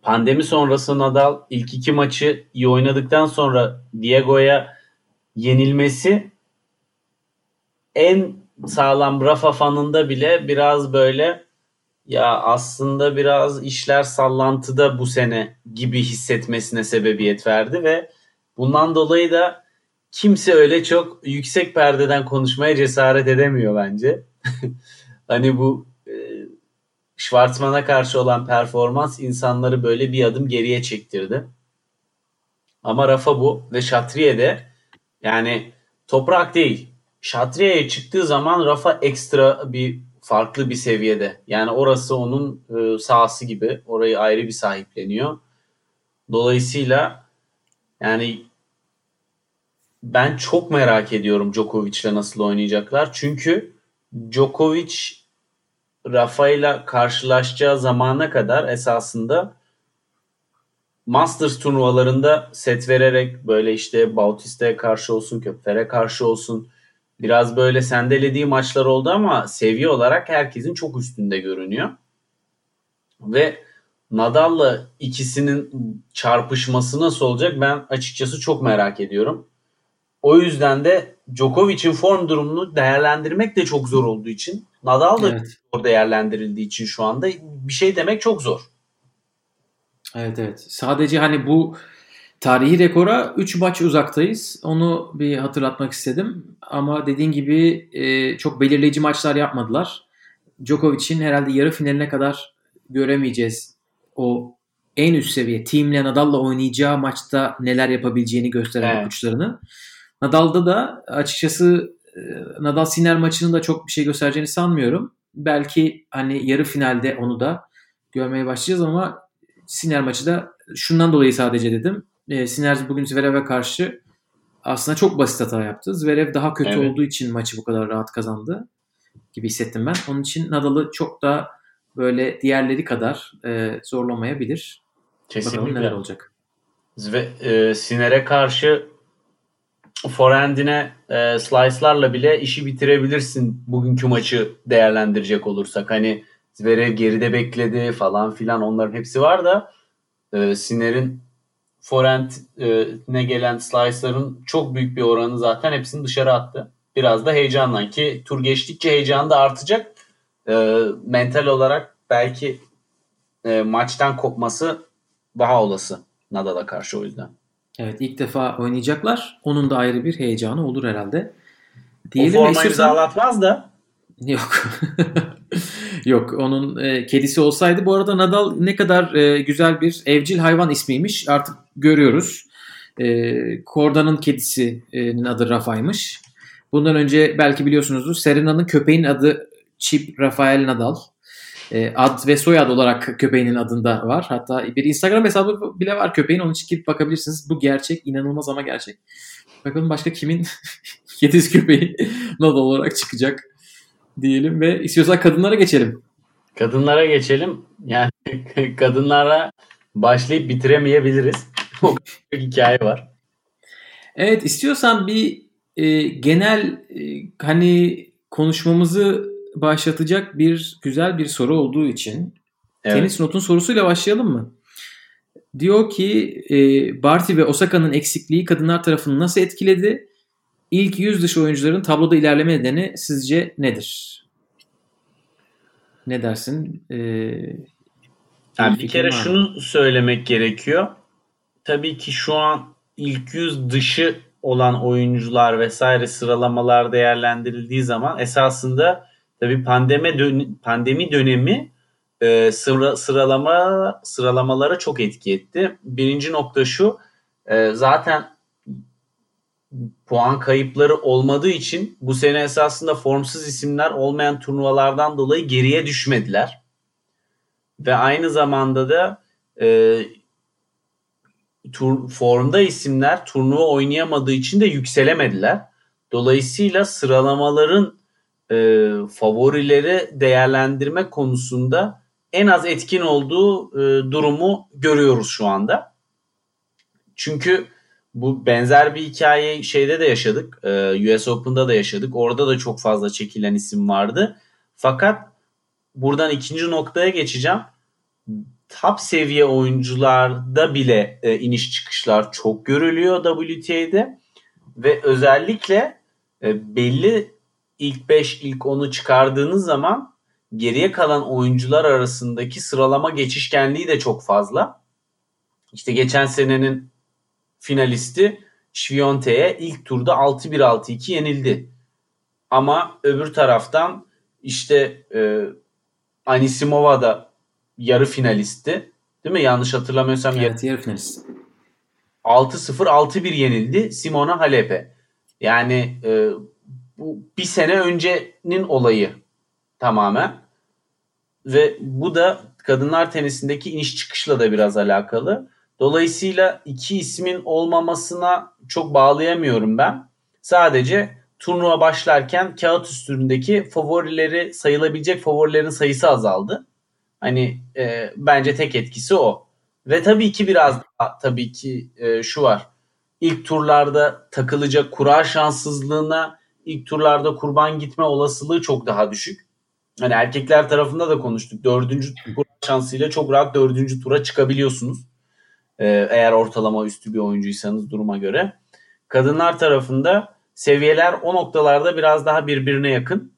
Pandemi sonrası Nadal ilk iki maçı iyi oynadıktan sonra Diego'ya yenilmesi en sağlam Rafa fanında bile biraz böyle ya aslında biraz işler sallantıda bu sene gibi hissetmesine sebebiyet verdi ve bundan dolayı da kimse öyle çok yüksek perdeden konuşmaya cesaret edemiyor bence. hani bu e, Schwartzman'a karşı olan performans insanları böyle bir adım geriye çektirdi. Ama Rafa bu ve Şatriye de yani toprak değil. Şatriye'ye çıktığı zaman Rafa ekstra bir farklı bir seviyede. Yani orası onun e, sahası gibi. Orayı ayrı bir sahipleniyor. Dolayısıyla yani ben çok merak ediyorum Djokovic'le nasıl oynayacaklar. Çünkü Djokovic Rafa'yla karşılaşacağı zamana kadar esasında Masters turnuvalarında set vererek böyle işte Bautista'ya karşı olsun, Köpfer'e karşı olsun biraz böyle sendelediği maçlar oldu ama seviye olarak herkesin çok üstünde görünüyor. Ve Nadal'la ikisinin çarpışması nasıl olacak ben açıkçası çok merak ediyorum. O yüzden de Djokovic'in form durumunu değerlendirmek de çok zor olduğu için Nadal da evet. zor değerlendirildiği için şu anda bir şey demek çok zor.
Evet evet. Sadece hani bu tarihi rekora 3 maç uzaktayız. Onu bir hatırlatmak istedim. Ama dediğin gibi e, çok belirleyici maçlar yapmadılar. Djokovic'in herhalde yarı finaline kadar göremeyeceğiz. O en üst seviye Team'le Nadal'la oynayacağı maçta neler yapabileceğini gösteren evet. uçlarını. Nadal'da da açıkçası e, Nadal Sinner maçının da çok bir şey göstereceğini sanmıyorum. Belki hani yarı finalde onu da görmeye başlayacağız ama Sinner maçı da şundan dolayı sadece dedim. E, Sinner bugün Zverev'e karşı aslında çok basit hata yaptı. Zverev daha kötü evet. olduğu için maçı bu kadar rahat kazandı gibi hissettim ben. Onun için Nadal'ı çok da böyle diğerleri kadar e, zorlamayabilir. Kesinlikle. Bakalım neler olacak.
Zve, e, Siner'e karşı forehand'ine e, slice'larla bile işi bitirebilirsin bugünkü maçı değerlendirecek olursak. Hani Zverev geride bekledi falan filan onların hepsi var da e, Siner'in forehand'ine gelen slice'ların çok büyük bir oranı zaten hepsini dışarı attı. Biraz da heyecanla ki tur geçtikçe heyecan da artacak. E, mental olarak belki e, maçtan kopması daha olası Nadal'a karşı o yüzden.
Evet ilk defa oynayacaklar. Onun da ayrı bir heyecanı olur herhalde.
Diyelim o formayı imzalatmaz da.
Yok. Yok onun e, kedisi olsaydı. Bu arada Nadal ne kadar e, güzel bir evcil hayvan ismiymiş artık görüyoruz. E, Korda'nın kedisinin adı Rafa'ymış. Bundan önce belki biliyorsunuzdur Serena'nın köpeğin adı Chip Rafael Nadal e, ad ve soyad olarak köpeğinin adında var. Hatta bir Instagram hesabı bile var köpeğin. Onun için gidip bakabilirsiniz. Bu gerçek. inanılmaz ama gerçek. Bakalım başka kimin kedisi köpeği Nadal olarak çıkacak diyelim ve istiyorsan kadınlara geçelim.
Kadınlara geçelim. Yani kadınlara başlayıp bitiremeyebiliriz. o hikaye var.
Evet istiyorsan bir e, genel e, hani konuşmamızı başlatacak bir güzel bir soru olduğu için evet. tenis notun sorusuyla başlayalım mı? Diyor ki e, Barty ve Osaka'nın eksikliği kadınlar tarafını nasıl etkiledi? İlk yüz dışı oyuncuların tabloda ilerleme nedeni sizce nedir? Ne dersin? Ee,
yani bir kere şunu söylemek gerekiyor. Tabii ki şu an ilk yüz dışı olan oyuncular vesaire sıralamalar değerlendirildiği zaman esasında Tabii pandemi dön pandemi dönemi e, sıra sıralama sıralamalara çok etki etti. Birinci nokta şu. E, zaten puan kayıpları olmadığı için bu sene esasında formsuz isimler olmayan turnuvalardan dolayı geriye düşmediler. Ve aynı zamanda da e, tur, formda isimler turnuva oynayamadığı için de yükselemediler. Dolayısıyla sıralamaların e, favorileri değerlendirme konusunda en az etkin olduğu e, durumu görüyoruz şu anda. Çünkü bu benzer bir hikaye şeyde de yaşadık. E, US Open'da da yaşadık. Orada da çok fazla çekilen isim vardı. Fakat buradan ikinci noktaya geçeceğim. Top seviye oyuncularda bile e, iniş çıkışlar çok görülüyor WTA'de ve özellikle e, belli ilk 5 ilk 10'u çıkardığınız zaman geriye kalan oyuncular arasındaki sıralama geçişkenliği de çok fazla. İşte geçen senenin finalisti Şviyonte'ye ilk turda 6-1-6-2 yenildi. Ama öbür taraftan işte e, Anisimova da yarı finalisti. Değil mi? Yanlış hatırlamıyorsam
evet, yarı finalist.
6-0 6-1 yenildi Simona Halep'e. Yani e, bu bir sene öncenin olayı tamamen. Ve bu da kadınlar tenisindeki iniş çıkışla da biraz alakalı. Dolayısıyla iki ismin olmamasına çok bağlayamıyorum ben. Sadece turnuva başlarken kağıt üstündeki favorileri sayılabilecek favorilerin sayısı azaldı. Hani e, bence tek etkisi o. Ve tabii ki biraz daha tabii ki e, şu var. İlk turlarda takılacak kura şanssızlığına ilk turlarda kurban gitme olasılığı çok daha düşük. Hani erkekler tarafında da konuştuk. Dördüncü tur şansıyla çok rahat dördüncü tura çıkabiliyorsunuz. Ee, eğer ortalama üstü bir oyuncuysanız duruma göre. Kadınlar tarafında seviyeler o noktalarda biraz daha birbirine yakın.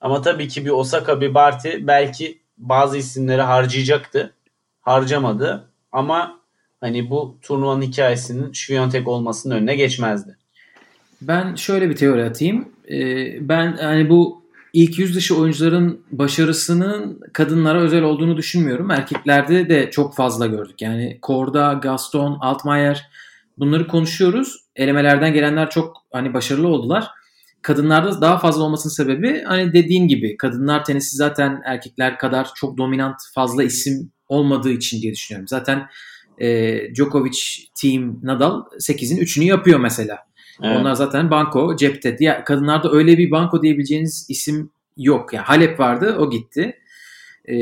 Ama tabii ki bir Osaka bir Barty belki bazı isimleri harcayacaktı. Harcamadı. Ama hani bu turnuvanın hikayesinin Şviyontek olmasının önüne geçmezdi.
Ben şöyle bir teori atayım. Ee, ben hani bu ilk yüz dışı oyuncuların başarısının kadınlara özel olduğunu düşünmüyorum. Erkeklerde de çok fazla gördük. Yani Korda, Gaston, Altmaier bunları konuşuyoruz. Elemelerden gelenler çok hani başarılı oldular. Kadınlarda daha fazla olmasının sebebi hani dediğin gibi kadınlar tenisi zaten erkekler kadar çok dominant fazla isim olmadığı için diye düşünüyorum. Zaten e, Djokovic, Team, Nadal 8'in 3'ünü yapıyor mesela. Evet. Onlar zaten banko cepte. Diğer kadınlarda öyle bir banko diyebileceğiniz isim yok. Yani Halep vardı o gitti. Ee,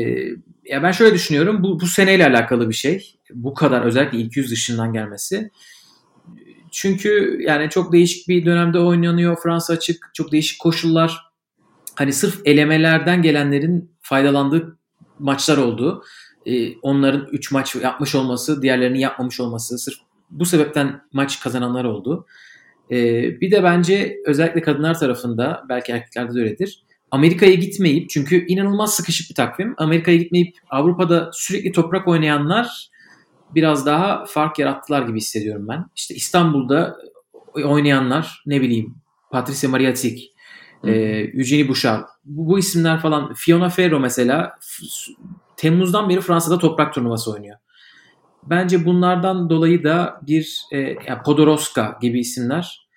ya ben şöyle düşünüyorum. Bu, bu seneyle alakalı bir şey. Bu kadar özellikle ilk yüz dışından gelmesi. Çünkü yani çok değişik bir dönemde oynanıyor. Fransa açık. Çok değişik koşullar. Hani sırf elemelerden gelenlerin faydalandığı maçlar oldu. Ee, onların 3 maç yapmış olması, diğerlerinin yapmamış olması. Sırf bu sebepten maç kazananlar oldu. Ee, bir de bence özellikle kadınlar tarafında belki erkeklerde de öyledir. Amerika'ya gitmeyip çünkü inanılmaz sıkışık bir takvim. Amerika'ya gitmeyip Avrupa'da sürekli toprak oynayanlar biraz daha fark yarattılar gibi hissediyorum ben. İşte İstanbul'da oynayanlar ne bileyim Patricia Mariatik, e, Eugenie Bouchard bu, bu isimler falan Fiona Ferro mesela Temmuz'dan beri Fransa'da toprak turnuvası oynuyor. Bence bunlardan dolayı da bir e, yani Podoroska gibi isimler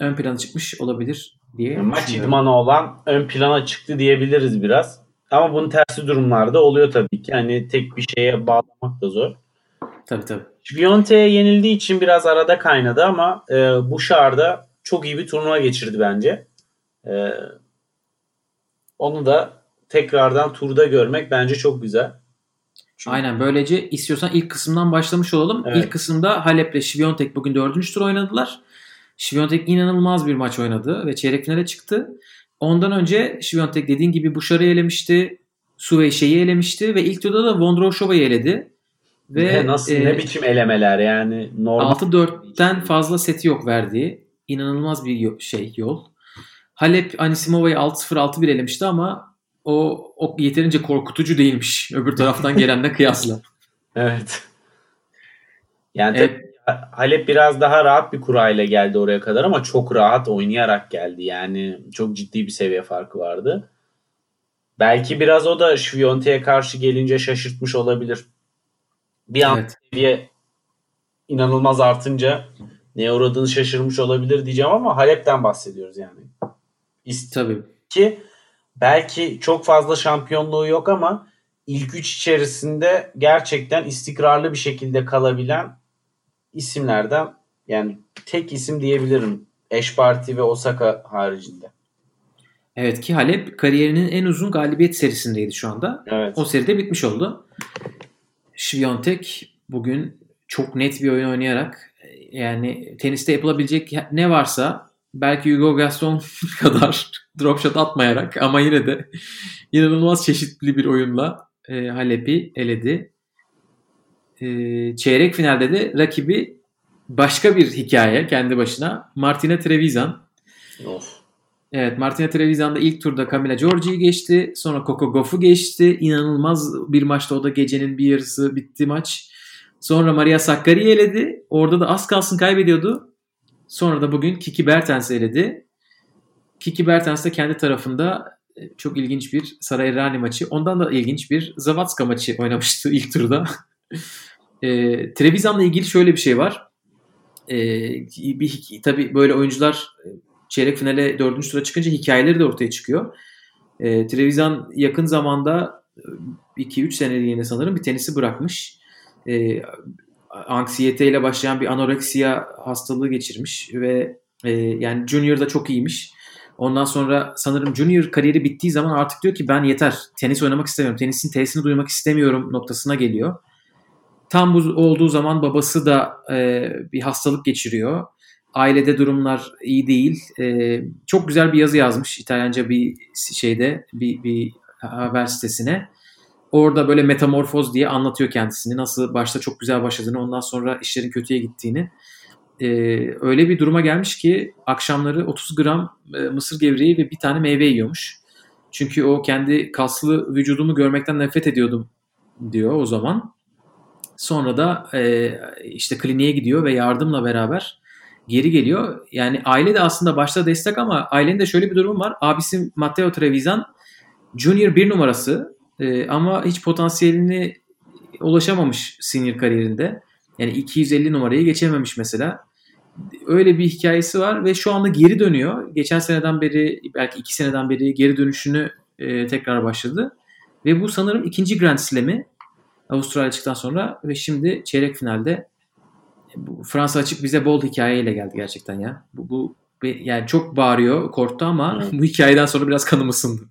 ön plana çıkmış olabilir diye
Maç idmanı olan ön plana çıktı diyebiliriz biraz. Ama bunun tersi durumlarda oluyor tabii ki. Hani tek bir şeye bağlamak da zor.
Tabii tabii.
Vionte'ye yenildiği için biraz arada kaynadı ama e, bu şarda çok iyi bir turnuva geçirdi bence. E, onu da tekrardan turda görmek bence çok güzel.
Çünkü... Aynen böylece istiyorsan ilk kısımdan başlamış olalım. Evet. İlk kısımda Halep ile Şiviyontek bugün dördüncü tur oynadılar. Şiviyontek inanılmaz bir maç oynadı ve çeyrek finale çıktı. Ondan önce Şiviyontek dediğin gibi Buşar'ı elemişti. Suveyşe'yi elemişti ve ilk turda da Vondroushova'yı eledi.
Ve ne, nasıl e, ne biçim elemeler yani
normal 6-4'ten fazla seti yok verdiği inanılmaz bir şey yol. Halep Anisimova'yı 6-0 6-1 elemişti ama o, o yeterince korkutucu değilmiş öbür taraftan gelenle kıyasla.
evet. Yani evet. Halep biraz daha rahat bir kurayla geldi oraya kadar ama çok rahat oynayarak geldi. Yani çok ciddi bir seviye farkı vardı. Belki biraz o da Şviyonte'ye karşı gelince şaşırtmış olabilir. Bir an evet. seviye inanılmaz artınca neye uğradığını şaşırmış olabilir diyeceğim ama Halep'ten bahsediyoruz yani.
İst Tabii.
Ki belki çok fazla şampiyonluğu yok ama ilk üç içerisinde gerçekten istikrarlı bir şekilde kalabilen isimlerden yani tek isim diyebilirim. Eşparti ve Osaka haricinde.
Evet ki Halep kariyerinin en uzun galibiyet serisindeydi şu anda.
Evet.
O seride bitmiş oldu. Şviyontek bugün çok net bir oyun oynayarak yani teniste yapılabilecek ne varsa belki Hugo Gaston kadar drop shot atmayarak ama yine de inanılmaz çeşitli bir oyunla e, Halep'i eledi. E, çeyrek finalde de rakibi başka bir hikaye kendi başına. Martina Trevisan.
Of.
Evet Martina Trevisan da ilk turda Camila Giorgi'yi geçti. Sonra Coco Gauff'u geçti. İnanılmaz bir maçta o da gecenin bir yarısı bitti maç. Sonra Maria Sakkari'yi eledi. Orada da az kalsın kaybediyordu. Sonra da bugün Kiki Bertens eledi. Kiki Bertens de kendi tarafında e, çok ilginç bir Saray Rani maçı. Ondan da ilginç bir Zavatska maçı oynamıştı ilk turda. e, Trevisan'la ilgili şöyle bir şey var. E, bir, tabii böyle oyuncular e, çeyrek finale dördüncü tura çıkınca hikayeleri de ortaya çıkıyor. E, Trevisan yakın zamanda 2-3 seneliğine sanırım bir tenisi bırakmış. E, anksiyeteyle başlayan bir anoreksiya hastalığı geçirmiş ve e, yani Junior da çok iyiymiş. Ondan sonra sanırım Junior kariyeri bittiği zaman artık diyor ki ben yeter tenis oynamak istemiyorum. Tenisin tesisini duymak istemiyorum noktasına geliyor. Tam bu olduğu zaman babası da e, bir hastalık geçiriyor. Ailede durumlar iyi değil. E, çok güzel bir yazı yazmış İtalyanca bir şeyde bir, bir haber sitesine. Orada böyle metamorfoz diye anlatıyor kendisini. Nasıl başta çok güzel başladığını ondan sonra işlerin kötüye gittiğini. Ee, öyle bir duruma gelmiş ki akşamları 30 gram e, mısır gevreği ve bir tane meyve yiyormuş. Çünkü o kendi kaslı vücudumu görmekten nefret ediyordum diyor o zaman. Sonra da e, işte kliniğe gidiyor ve yardımla beraber geri geliyor. Yani aile de aslında başta destek ama ailenin de şöyle bir durum var. Abisi Matteo Trevisan Junior bir numarası e, ama hiç potansiyelini ulaşamamış senior kariyerinde. Yani 250 numarayı geçememiş mesela. Öyle bir hikayesi var ve şu anda geri dönüyor. Geçen seneden beri belki iki seneden beri geri dönüşünü e, tekrar başladı. Ve bu sanırım ikinci Grand Slam'i Avustralya çıktıktan sonra ve şimdi çeyrek finalde Fransa açık bize bol hikayeyle geldi gerçekten ya. Bu, bu yani çok bağırıyor, korktu ama bu hikayeden sonra biraz kanım ısındı.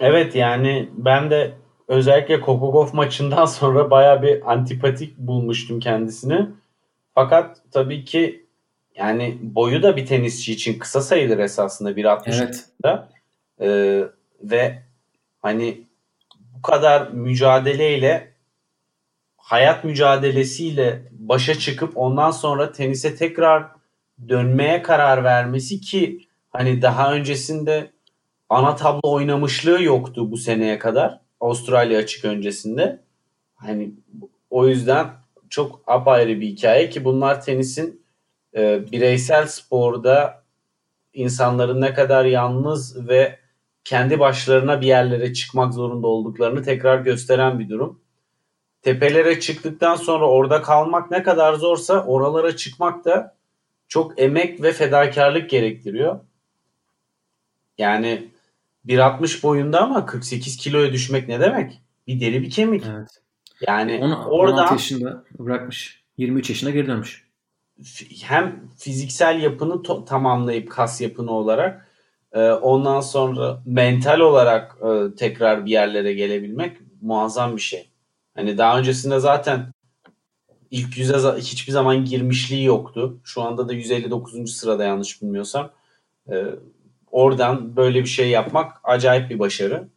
Evet yani ben de özellikle Kokogov maçından sonra baya bir antipatik bulmuştum kendisini. Fakat tabii ki yani boyu da bir tenisçi için kısa sayılır esasında 1.60
evet.
Ee, ve hani bu kadar mücadeleyle hayat mücadelesiyle başa çıkıp ondan sonra tenise tekrar dönmeye karar vermesi ki hani daha öncesinde ana tablo oynamışlığı yoktu bu seneye kadar. Avustralya açık öncesinde. Hani o yüzden çok apayrı bir hikaye ki bunlar tenisin e, bireysel sporda insanların ne kadar yalnız ve kendi başlarına bir yerlere çıkmak zorunda olduklarını tekrar gösteren bir durum. Tepelere çıktıktan sonra orada kalmak ne kadar zorsa oralara çıkmak da çok emek ve fedakarlık gerektiriyor. Yani 1.60 boyunda ama 48 kiloya düşmek ne demek? Bir deli bir kemik.
Evet.
Yani
Onu, oradan 16 yaşında bırakmış. 23 yaşına geri dönmüş.
Hem fiziksel yapını to- tamamlayıp kas yapını olarak e, ondan sonra mental olarak e, tekrar bir yerlere gelebilmek muazzam bir şey. Hani daha öncesinde zaten ilk yüze hiçbir zaman girmişliği yoktu. Şu anda da 159. sırada yanlış bilmiyorsam. E, oradan böyle bir şey yapmak acayip bir başarı.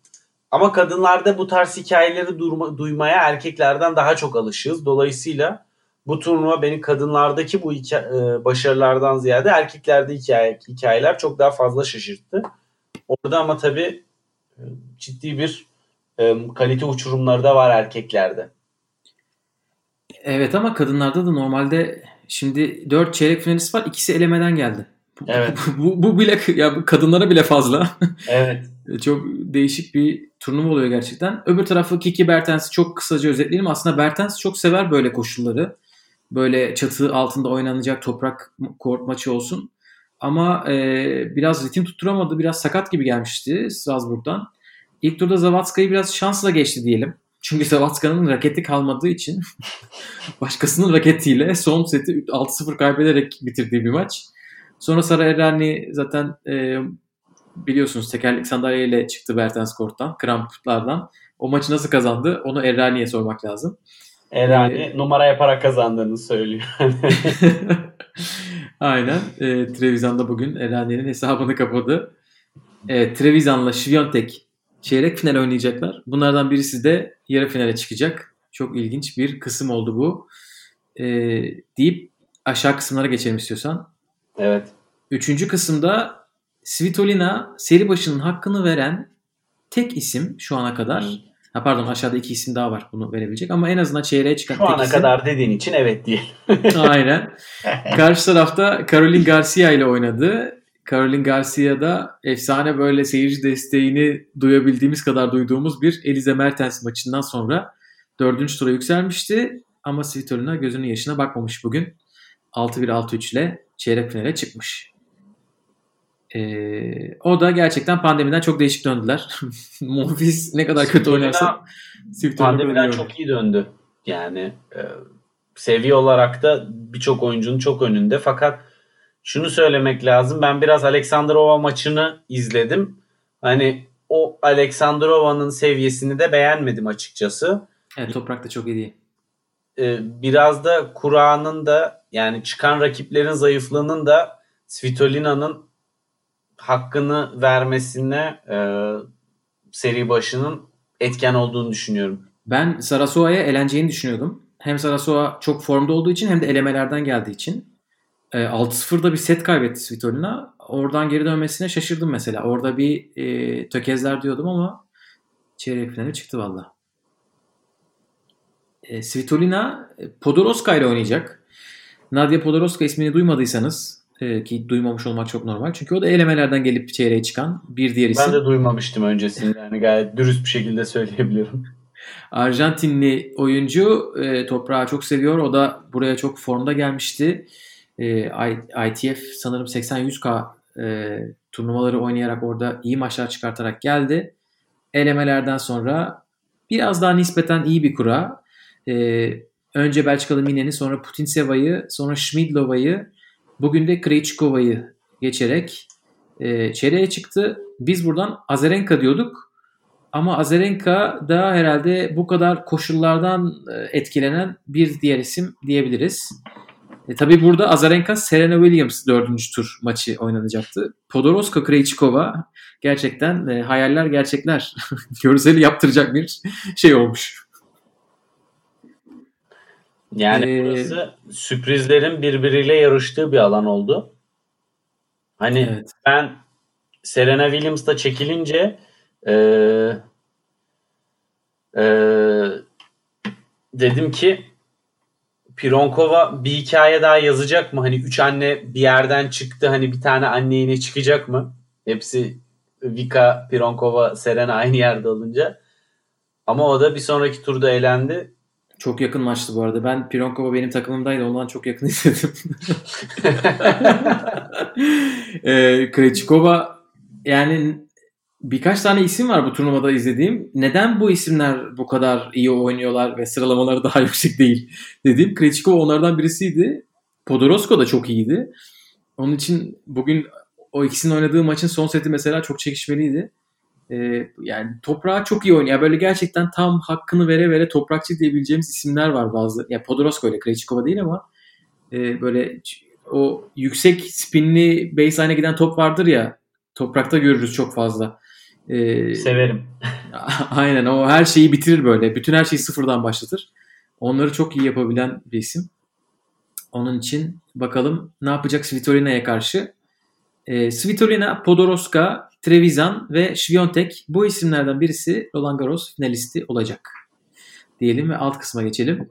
Ama kadınlarda bu tarz hikayeleri durma, duymaya erkeklerden daha çok alışığız. Dolayısıyla bu turnuva beni kadınlardaki bu hikaye, e, başarılardan ziyade erkeklerde hikaye, hikayeler çok daha fazla şaşırttı. Orada ama tabii e, ciddi bir e, kalite uçurumları da var erkeklerde.
Evet ama kadınlarda da normalde şimdi 4 çeyrek finalist var. ikisi elemeden geldi.
Evet.
bu, bu bile ya kadınlara bile fazla.
Evet.
çok değişik bir turnuva oluyor gerçekten. Öbür tarafı Kiki Bertens'i çok kısaca özetleyelim. Aslında Bertens çok sever böyle koşulları. böyle çatı altında oynanacak toprak kort maçı olsun. Ama e, biraz ritim tutturamadı. Biraz sakat gibi gelmişti Strasbourg'dan. İlk turda Zavatska'yı biraz şansla geçti diyelim. Çünkü Zavatska'nın raketi kalmadığı için başkasının raketiyle son seti 6-0 kaybederek bitirdiği bir maç. Sonra Sara Errani zaten e, biliyorsunuz tekerlek sandalyeyle çıktı Bertens Kort'tan, kramplardan. O maçı nasıl kazandı onu Errani'ye sormak lazım.
Errani ee, numara yaparak kazandığını söylüyor.
Aynen. E, Trevisan da bugün Errani'nin hesabını kapadı. E, Trevisan'la Şiviyontek çeyrek final oynayacaklar. Bunlardan birisi de yarı finale çıkacak. Çok ilginç bir kısım oldu bu. E, deyip aşağı kısımlara geçelim istiyorsan.
Evet.
Üçüncü kısımda Svitolina seri başının hakkını veren tek isim şu ana kadar. Ha pardon aşağıda iki isim daha var bunu verebilecek ama en azından çeyreğe çıkan
şu
tek
ana
isim.
kadar dediğin için evet diyelim.
Aynen. Karşı tarafta Caroline Garcia ile oynadı. Caroline Garcia'da efsane böyle seyirci desteğini duyabildiğimiz kadar duyduğumuz bir Elize Mertens maçından sonra dördüncü tura yükselmişti. Ama Svitolina gözünün yaşına bakmamış bugün. 6-1-6-3 ile çeyrek finale çıkmış. Ee, o da gerçekten pandemiden çok değişik döndüler. Monfils ne kadar kötü oynarsa
pandemiden çok iyi döndü. Yani e, seviye olarak da birçok oyuncunun çok önünde. Fakat şunu söylemek lazım. Ben biraz Aleksandrova maçını izledim. Hani o Aleksandrova'nın seviyesini de beğenmedim açıkçası.
Evet toprak da çok iyi değil.
Ee, biraz da Kura'nın da yani çıkan rakiplerin zayıflığının da Svitolina'nın hakkını vermesine e, seri başının etken olduğunu düşünüyorum.
Ben Sarasova'ya eleneceğini düşünüyordum. Hem Sarasova çok formda olduğu için hem de elemelerden geldiği için. E, 6-0'da bir set kaybetti Svitolina. Oradan geri dönmesine şaşırdım mesela. Orada bir e, tökezler diyordum ama çeyrek finale çıktı valla. E, Svitolina e, Podoroska ile oynayacak. Nadia Podoroska ismini duymadıysanız e, ki duymamış olmak çok normal. Çünkü o da elemelerden gelip çeyreğe çıkan bir diğer isim.
Ben de duymamıştım öncesinde. Yani gayet dürüst bir şekilde söyleyebilirim.
Arjantinli oyuncu e, toprağı çok seviyor. O da buraya çok formda gelmişti. E, ITF sanırım 80-100K e, turnuvaları oynayarak orada iyi maçlar çıkartarak geldi. Elemelerden sonra biraz daha nispeten iyi bir kura. E, önce Belçikalı Mine'ni sonra Putinseva'yı sonra Schmidlova'yı bugün de Krejcikova'yı geçerek e, çeyreğe çıktı. Biz buradan Azarenka diyorduk. Ama Azarenka da herhalde bu kadar koşullardan e, etkilenen bir diğer isim diyebiliriz. E, tabii burada Azarenka Serena Williams dördüncü tur maçı oynanacaktı. Podoroska Krejcikova gerçekten e, hayaller gerçekler görseli yaptıracak bir şey olmuş.
Yani ee, burası sürprizlerin birbiriyle yarıştığı bir alan oldu. Hani evet. ben Serena Williams'ta çekilince e, e, dedim ki Pironkova bir hikaye daha yazacak mı? Hani üç anne bir yerden çıktı. Hani bir tane anne yine çıkacak mı? Hepsi Vika, Pironkova, Serena aynı yerde olunca. Ama o da bir sonraki turda elendi.
Çok yakın maçtı bu arada. Ben Pironkova benim takımımdaydı. Ondan çok yakın izledim. e, Krejcikova yani birkaç tane isim var bu turnuvada izlediğim. Neden bu isimler bu kadar iyi oynuyorlar ve sıralamaları daha yüksek değil dediğim. Krejcikova onlardan birisiydi. Podorosko da çok iyiydi. Onun için bugün o ikisinin oynadığı maçın son seti mesela çok çekişmeliydi. Ee, yani toprağa çok iyi oynuyor. Böyle gerçekten tam hakkını vere vere toprakçı diyebileceğimiz isimler var bazı. Ya yani Podorosko öyle, Krejcikova değil ama e, böyle o yüksek spinli baseline'e giden top vardır ya toprakta görürüz çok fazla.
Ee, Severim.
aynen o her şeyi bitirir böyle. Bütün her şeyi sıfırdan başlatır. Onları çok iyi yapabilen bir isim. Onun için bakalım ne yapacak Svitolina'ya karşı. Ee, Svitolina, Podoroska, Trevisan ve Şviyontek bu isimlerden birisi Roland Garros finalisti olacak. Diyelim ve alt kısma geçelim.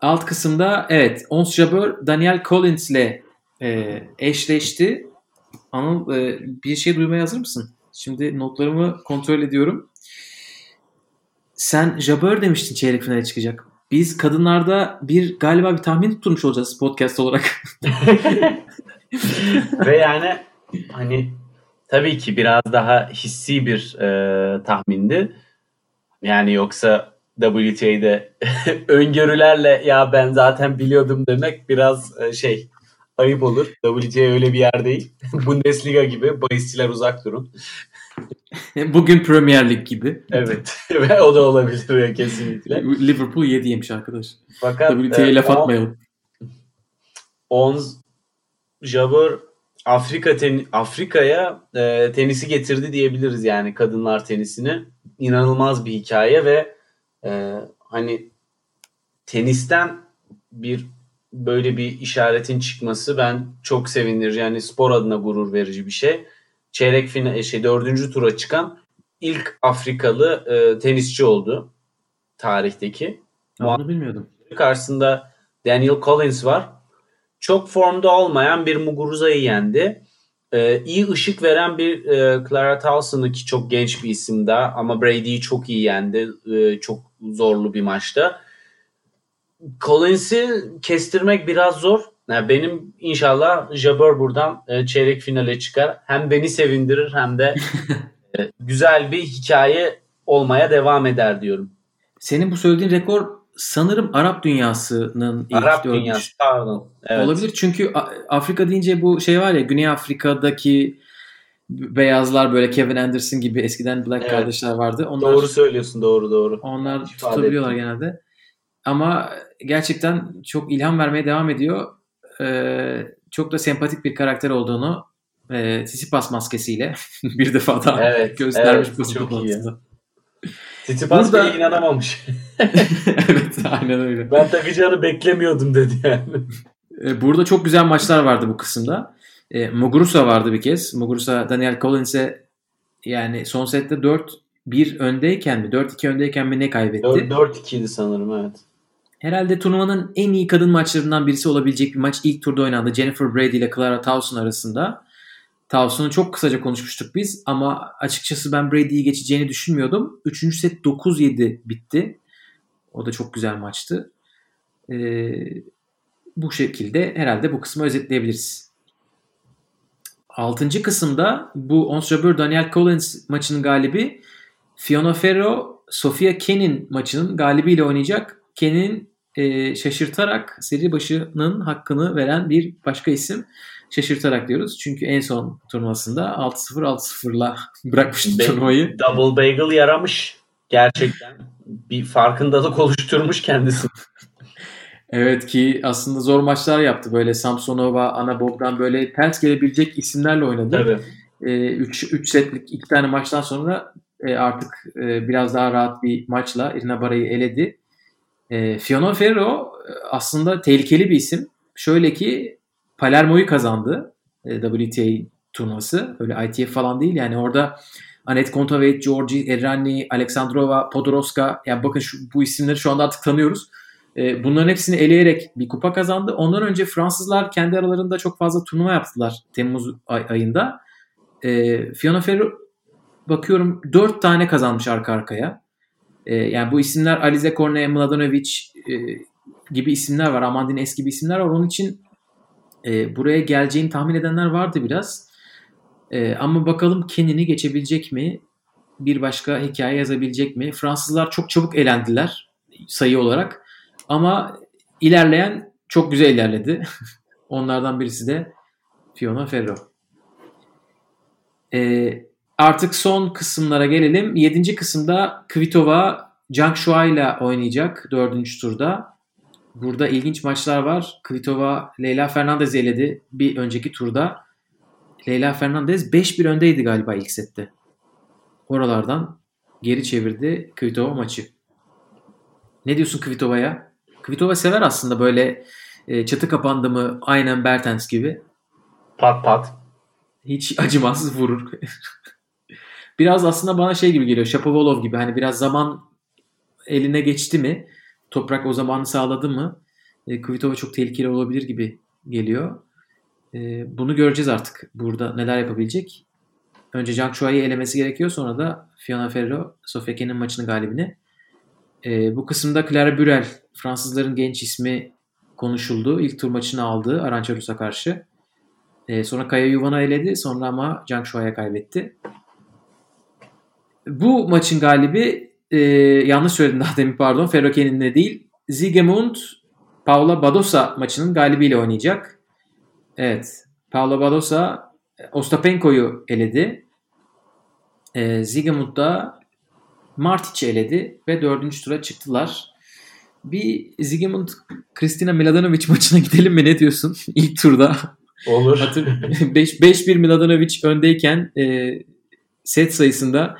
Alt kısımda evet Ons Jabeur Daniel Collins ile e, eşleşti. Anıl e, bir şey duymaya hazır mısın? Şimdi notlarımı kontrol ediyorum. Sen Jabeur demiştin çeyrek finale çıkacak. biz kadınlarda bir galiba bir tahmin tutturmuş olacağız podcast olarak.
Ve yani hani tabii ki biraz daha hissi bir e, tahmindi. Yani yoksa WTA'de öngörülerle ya ben zaten biliyordum demek biraz e, şey ayıp olur. WTA öyle bir yer değil. Bundesliga gibi bahisçiler uzak durun.
Bugün Premier Lig gibi.
Evet. Ve o da olabilir kesinlikle.
Liverpool 7 yemiş arkadaş.
Fakat
WTA'ya
e,
laf atmayalım.
Ons Jabber Afrika ten, Afrika'ya e, tenisi getirdi diyebiliriz yani kadınlar tenisini. İnanılmaz bir hikaye ve e, hani tenisten bir böyle bir işaretin çıkması ben çok sevindirici. Yani spor adına gurur verici bir şey. Çeyrek final şey dördüncü tura çıkan ilk Afrikalı e, tenisçi oldu tarihteki.
Bunu bilmiyordum.
Karşısında Daniel Collins var. Çok formda olmayan bir Muguruza'yı yendi. Ee, iyi ışık veren bir e, Clara Towson'ı ki çok genç bir isim daha ama Brady'yi çok iyi yendi. Ee, çok zorlu bir maçta. Collins'i kestirmek biraz zor. Yani benim inşallah Jabber buradan e, çeyrek finale çıkar. Hem beni sevindirir hem de e, güzel bir hikaye olmaya devam eder diyorum.
Senin bu söylediğin rekor sanırım Arap dünyasının ilk
Arap
dördüncü-
dünyası pardon. Evet.
Olabilir çünkü Afrika deyince bu şey var ya Güney Afrika'daki beyazlar böyle Kevin Anderson gibi eskiden Black
Evet.
kardeşler vardı. Onlar
Doğru söylüyorsun doğru doğru.
onlar
İfade
tutabiliyorlar
ettim.
genelde. Ama gerçekten çok ilham vermeye devam ediyor. Ee, çok da sempatik bir karakter olduğunu e, Tsitsipas maskesiyle bir defa daha
Evet,
göstermiş
evet, çok iyi. Tsitsipas
Burada-
bile inanamamış.
evet aynen öyle.
ben takacağını beklemiyordum dedi yani.
E, Burada çok güzel maçlar vardı bu kısımda. E, Muguruza vardı bir kez. Muguruza Daniel Collins'e yani son sette 4-1 öndeyken mi 4-2 öndeyken mi ne kaybetti?
4-2'ydi sanırım evet.
Herhalde turnuvanın en iyi kadın maçlarından birisi olabilecek bir maç ilk turda oynandı. Jennifer Brady ile Clara Towson arasında. Towson'u çok kısaca konuşmuştuk biz ama açıkçası ben Brady'yi geçeceğini düşünmüyordum. Üçüncü set 9-7 bitti. O da çok güzel maçtı. Ee, bu şekilde herhalde bu kısmı özetleyebiliriz. Altıncı kısımda bu Ons Jabeur Daniel Collins maçının galibi Fiona Ferro Sofia Kenin maçının galibiyle oynayacak. Kenin e, şaşırtarak seri başının hakkını veren bir başka isim. Şaşırtarak diyoruz. Çünkü en son turnuvasında 6-0 6-0'la bırakmıştı
Be-
turnuvayı.
Double bagel yaramış. Gerçekten bir farkındalık oluşturmuş kendisi.
Evet ki aslında zor maçlar yaptı. Böyle Samsonova, Ana Bogdan böyle ters gelebilecek isimlerle oynadı.
Tabii.
3 3 setlik iki tane maçtan sonra e, artık e, biraz daha rahat bir maçla Irina Bara'yı eledi. E, Fiona Ferro e, aslında tehlikeli bir isim. Şöyle ki Palermo'yu kazandı e, WTA turnuvası. Öyle ITF falan değil yani orada Anet Kontaveit, Georgi Errani, Aleksandrova, Podoroska yani bakın şu, bu isimleri şu anda artık tanıyoruz. E, bunların hepsini eleyerek bir kupa kazandı. Ondan önce Fransızlar kendi aralarında çok fazla turnuva yaptılar Temmuz ay- ayında. E, Fiona Ferro bakıyorum 4 tane kazanmış arka arkaya. E, yani bu isimler Alize Korne, Mladenovic e, gibi isimler var. Amandine eski bir isimler var. Onun için e, buraya geleceğini tahmin edenler vardı biraz. E, ama bakalım kendini geçebilecek mi? Bir başka hikaye yazabilecek mi? Fransızlar çok çabuk elendiler sayı olarak. Ama ilerleyen çok güzel ilerledi. Onlardan birisi de Fiona Ferro. E, artık son kısımlara gelelim. Yedinci kısımda Kvitova Zhang Shua ile oynayacak dördüncü turda. Burada ilginç maçlar var. Kvitova Leyla Fernandez eledi bir önceki turda. Leyla Fernandez 5-1 öndeydi galiba ilk sette. Oralardan geri çevirdi Kvitova maçı. Ne diyorsun Kvitova'ya? Kvitova sever aslında böyle e, çatı kapandı mı aynen Bertens gibi.
Pat pat.
Hiç acımaz vurur. biraz aslında bana şey gibi geliyor. Shapovalov gibi. Hani biraz zaman eline geçti mi? Toprak o zamanı sağladı mı? E, Kvitova çok tehlikeli olabilir gibi geliyor. E, bunu göreceğiz artık. Burada neler yapabilecek. Önce Zhang Shuai'yi elemesi gerekiyor. Sonra da Fiona Ferro, Sofia Kenin maçının galibini E, bu kısımda Clara Burel, Fransızların genç ismi konuşuldu. İlk tur maçını aldı Arançarus'a karşı. E, sonra Kaya Yuvan'ı eledi. Sonra ama Zhang Shuai'ye kaybetti. Bu maçın galibi e, yanlış söyledim daha demin pardon. Ferrokenin'le değil. Zigemund Paula Badosa maçının galibiyle oynayacak. Evet. Paula Badosa Ostapenko'yu eledi. E, Zigemund da Martic'i eledi ve dördüncü tura çıktılar. Bir Zigemund Kristina Miladanovic maçına gidelim mi ne diyorsun ilk turda?
Olur.
5-1 Miladanovic öndeyken e, set sayısında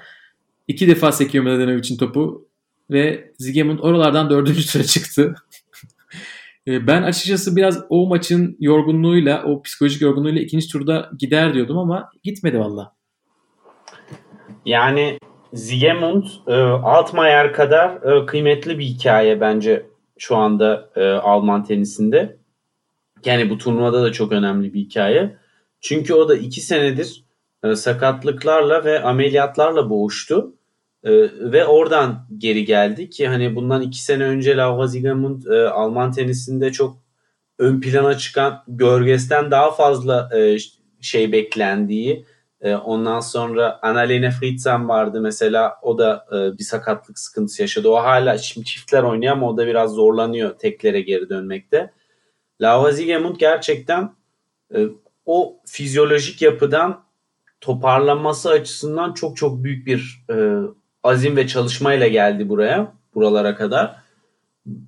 iki defa sekiyor Miladanovic'in topu ve Zigemund oralardan dördüncü tura çıktı. e, ben açıkçası biraz o maçın yorgunluğuyla, o psikolojik yorgunluğuyla ikinci turda gider diyordum ama gitmedi valla.
Yani Zigemund e, Altmaier kadar e, kıymetli bir hikaye bence şu anda e, Alman tenisinde. Yani bu turnuvada da çok önemli bir hikaye. Çünkü o da iki senedir e, sakatlıklarla ve ameliyatlarla boğuştu. E, ve oradan geri geldi ki hani bundan iki sene önce Laura Zigemund e, Alman tenisinde çok ön plana çıkan Görges'ten daha fazla e, şey beklendiği e, ondan sonra Annalena Fritzen vardı mesela o da e, bir sakatlık sıkıntısı yaşadı. O hala şimdi çiftler oynuyor ama o da biraz zorlanıyor teklere geri dönmekte. Laura Zigemund gerçekten e, o fizyolojik yapıdan toparlanması açısından çok çok büyük bir e, azim ve çalışmayla geldi buraya, buralara kadar.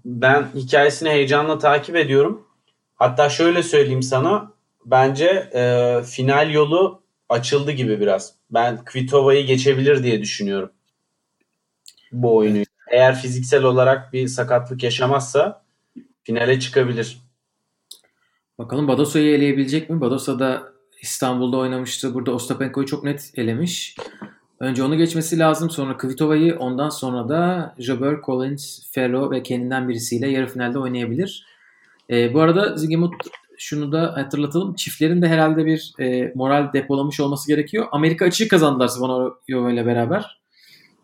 Ben hikayesini heyecanla takip ediyorum. Hatta şöyle söyleyeyim sana, bence e, final yolu açıldı gibi biraz. Ben Kvitova'yı geçebilir diye düşünüyorum. Bu oyunu. Eğer fiziksel olarak bir sakatlık yaşamazsa finale çıkabilir.
Bakalım Badosa'yı eleyebilecek mi? Badosa da İstanbul'da oynamıştı. Burada Ostapenko'yu çok net elemiş. Önce onu geçmesi lazım. Sonra Kvitova'yı ondan sonra da Jabeur, Collins, Ferro ve kendinden birisiyle yarı finalde oynayabilir. E, bu arada Zigmund şunu da hatırlatalım. Çiftlerin de herhalde bir e, moral depolamış olması gerekiyor. Amerika açığı kazandılar Svanova ile beraber.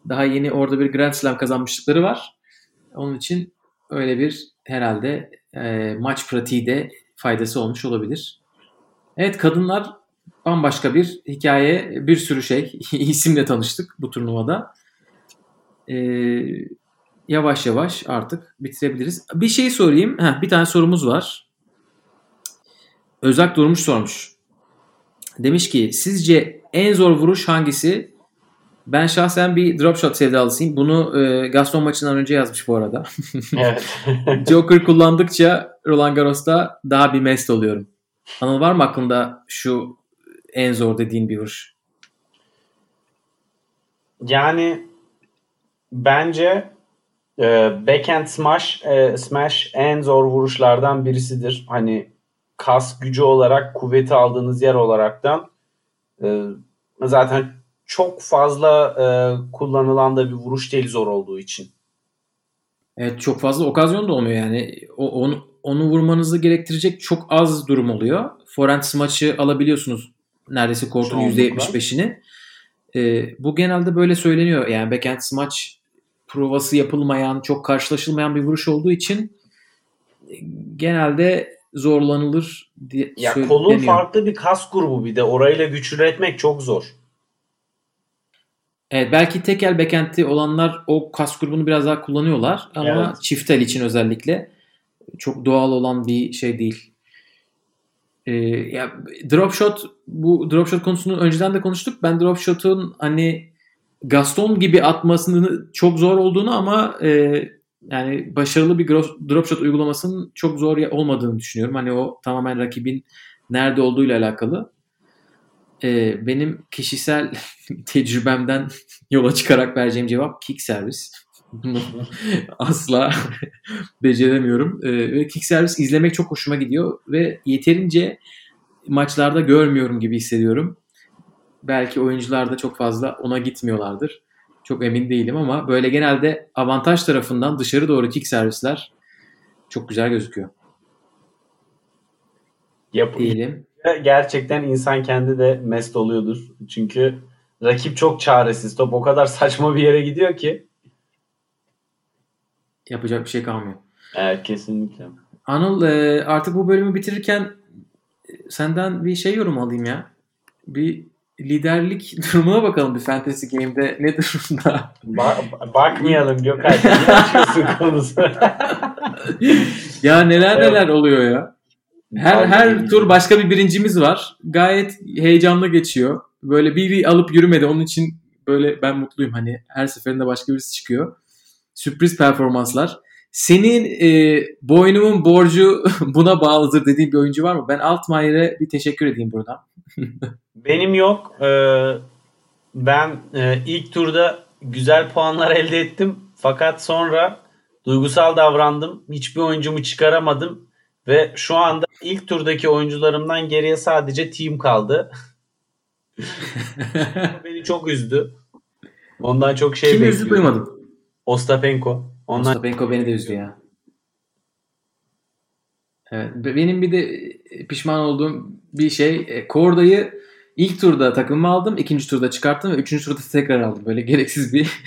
Daha yeni orada bir Grand Slam kazanmışlıkları var. Onun için öyle bir herhalde e, maç pratiği de faydası olmuş olabilir. Evet kadınlar bambaşka bir hikaye, bir sürü şey, isimle tanıştık bu turnuvada. Ee, yavaş yavaş artık bitirebiliriz. Bir şey sorayım. Heh, bir tane sorumuz var. Özak Durmuş sormuş. Demiş ki sizce en zor vuruş hangisi? Ben şahsen bir drop shot sevdalısıyım. Bunu e, Gaston maçından önce yazmış bu arada. Evet. Joker kullandıkça Roland Garros'ta daha bir mest oluyorum. Anıl var mı aklında şu en zor dediğin bir vuruş?
Yani bence e, backhand smash e, smash en zor vuruşlardan birisidir. Hani kas gücü olarak kuvveti aldığınız yer olaraktan e, zaten çok fazla e, kullanılan da bir vuruş değil zor olduğu için.
Evet çok fazla okazyon da olmuyor yani. O, onu, onu vurmanızı gerektirecek çok az durum oluyor. Forehand maçı alabiliyorsunuz neredeyse kortun %75'ini. E, bu genelde böyle söyleniyor. Yani backhand maç provası yapılmayan, çok karşılaşılmayan bir vuruş olduğu için e, genelde zorlanılır diye
Ya kolun farklı bir kas grubu bir de orayla güç üretmek çok zor.
Evet belki tekel backend'i olanlar o kas grubunu biraz daha kullanıyorlar ama evet. çiftel için özellikle çok doğal olan bir şey değil. Ee, ya drop shot bu drop shot konusunu önceden de konuştuk. Ben drop shot'un hani Gaston gibi atmasını çok zor olduğunu ama e, yani başarılı bir drop shot uygulamasının çok zor olmadığını düşünüyorum. Hani o tamamen rakibin nerede olduğuyla alakalı. Ee, benim kişisel tecrübemden yola çıkarak vereceğim cevap kick servis. Asla beceremiyorum. Ee, ve kick servis izlemek çok hoşuma gidiyor ve yeterince maçlarda görmüyorum gibi hissediyorum. Belki oyuncular da çok fazla ona gitmiyorlardır. Çok emin değilim ama böyle genelde avantaj tarafından dışarı doğru kick servisler çok güzel gözüküyor.
Yap diyelim. Gerçekten insan kendi de mest oluyordur. Çünkü rakip çok çaresiz. Top o kadar saçma bir yere gidiyor ki.
Yapacak bir şey kalmıyor.
Evet kesinlikle.
Anıl e, artık bu bölümü bitirirken e, senden bir şey yorum alayım ya. Bir liderlik durumuna bakalım bir Fantasy Game'de ne durumda?
Ba- bakmayalım Gökay.
ya neler
Evet.
neler oluyor ya. Her her tur başka bir birincimiz var. Gayet heyecanlı geçiyor. Böyle biri alıp yürümedi. Onun için böyle ben mutluyum. Hani her seferinde başka birisi çıkıyor. Sürpriz performanslar. Senin e, boynumun borcu buna bağlıdır dediğin bir oyuncu var mı? Ben Altmaier'e bir teşekkür edeyim buradan.
Benim yok. Ee, ben e, ilk turda güzel puanlar elde ettim. Fakat sonra duygusal davrandım. Hiçbir oyuncumu çıkaramadım. Ve şu anda ilk turdaki oyuncularımdan geriye sadece team kaldı. Beni çok üzdü. Ondan çok şey
Kim üzdü
bekliyorum.
duymadım.
Ostapenko. Ondan
Ostapenko beni de üzdü ya. Evet, be- benim bir de e, pişman olduğum bir şey e, Korda'yı ilk turda takımıma aldım, ikinci turda çıkarttım ve üçüncü turda tekrar aldım. Böyle gereksiz bir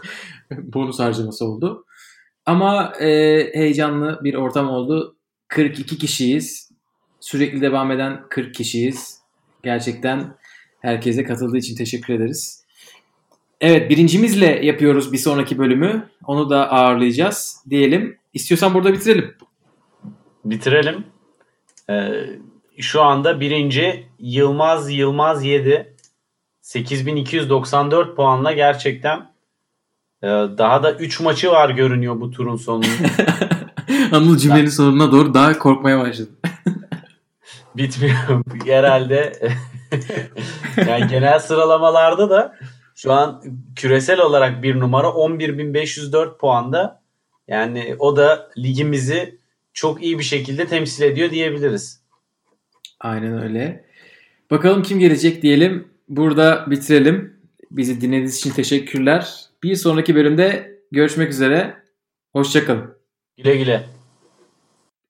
bonus harcaması oldu. Ama e, heyecanlı bir ortam oldu. 42 kişiyiz. Sürekli devam eden 40 kişiyiz. Gerçekten herkese katıldığı için teşekkür ederiz. Evet birincimizle yapıyoruz bir sonraki bölümü. Onu da ağırlayacağız diyelim. İstiyorsan burada bitirelim.
bitirelim. Ee, şu anda birinci Yılmaz Yılmaz 7. 8294 puanla gerçekten e, daha da 3 maçı var görünüyor bu turun sonunda.
Anıl cümlenin sonuna doğru daha korkmaya başladım.
Bitmiyor. Herhalde yani genel sıralamalarda da şu an küresel olarak bir numara 11.504 puanda. Yani o da ligimizi çok iyi bir şekilde temsil ediyor diyebiliriz.
Aynen öyle. Bakalım kim gelecek diyelim. Burada bitirelim. Bizi dinlediğiniz için teşekkürler. Bir sonraki bölümde görüşmek üzere. Hoşçakalın.
Güle güle.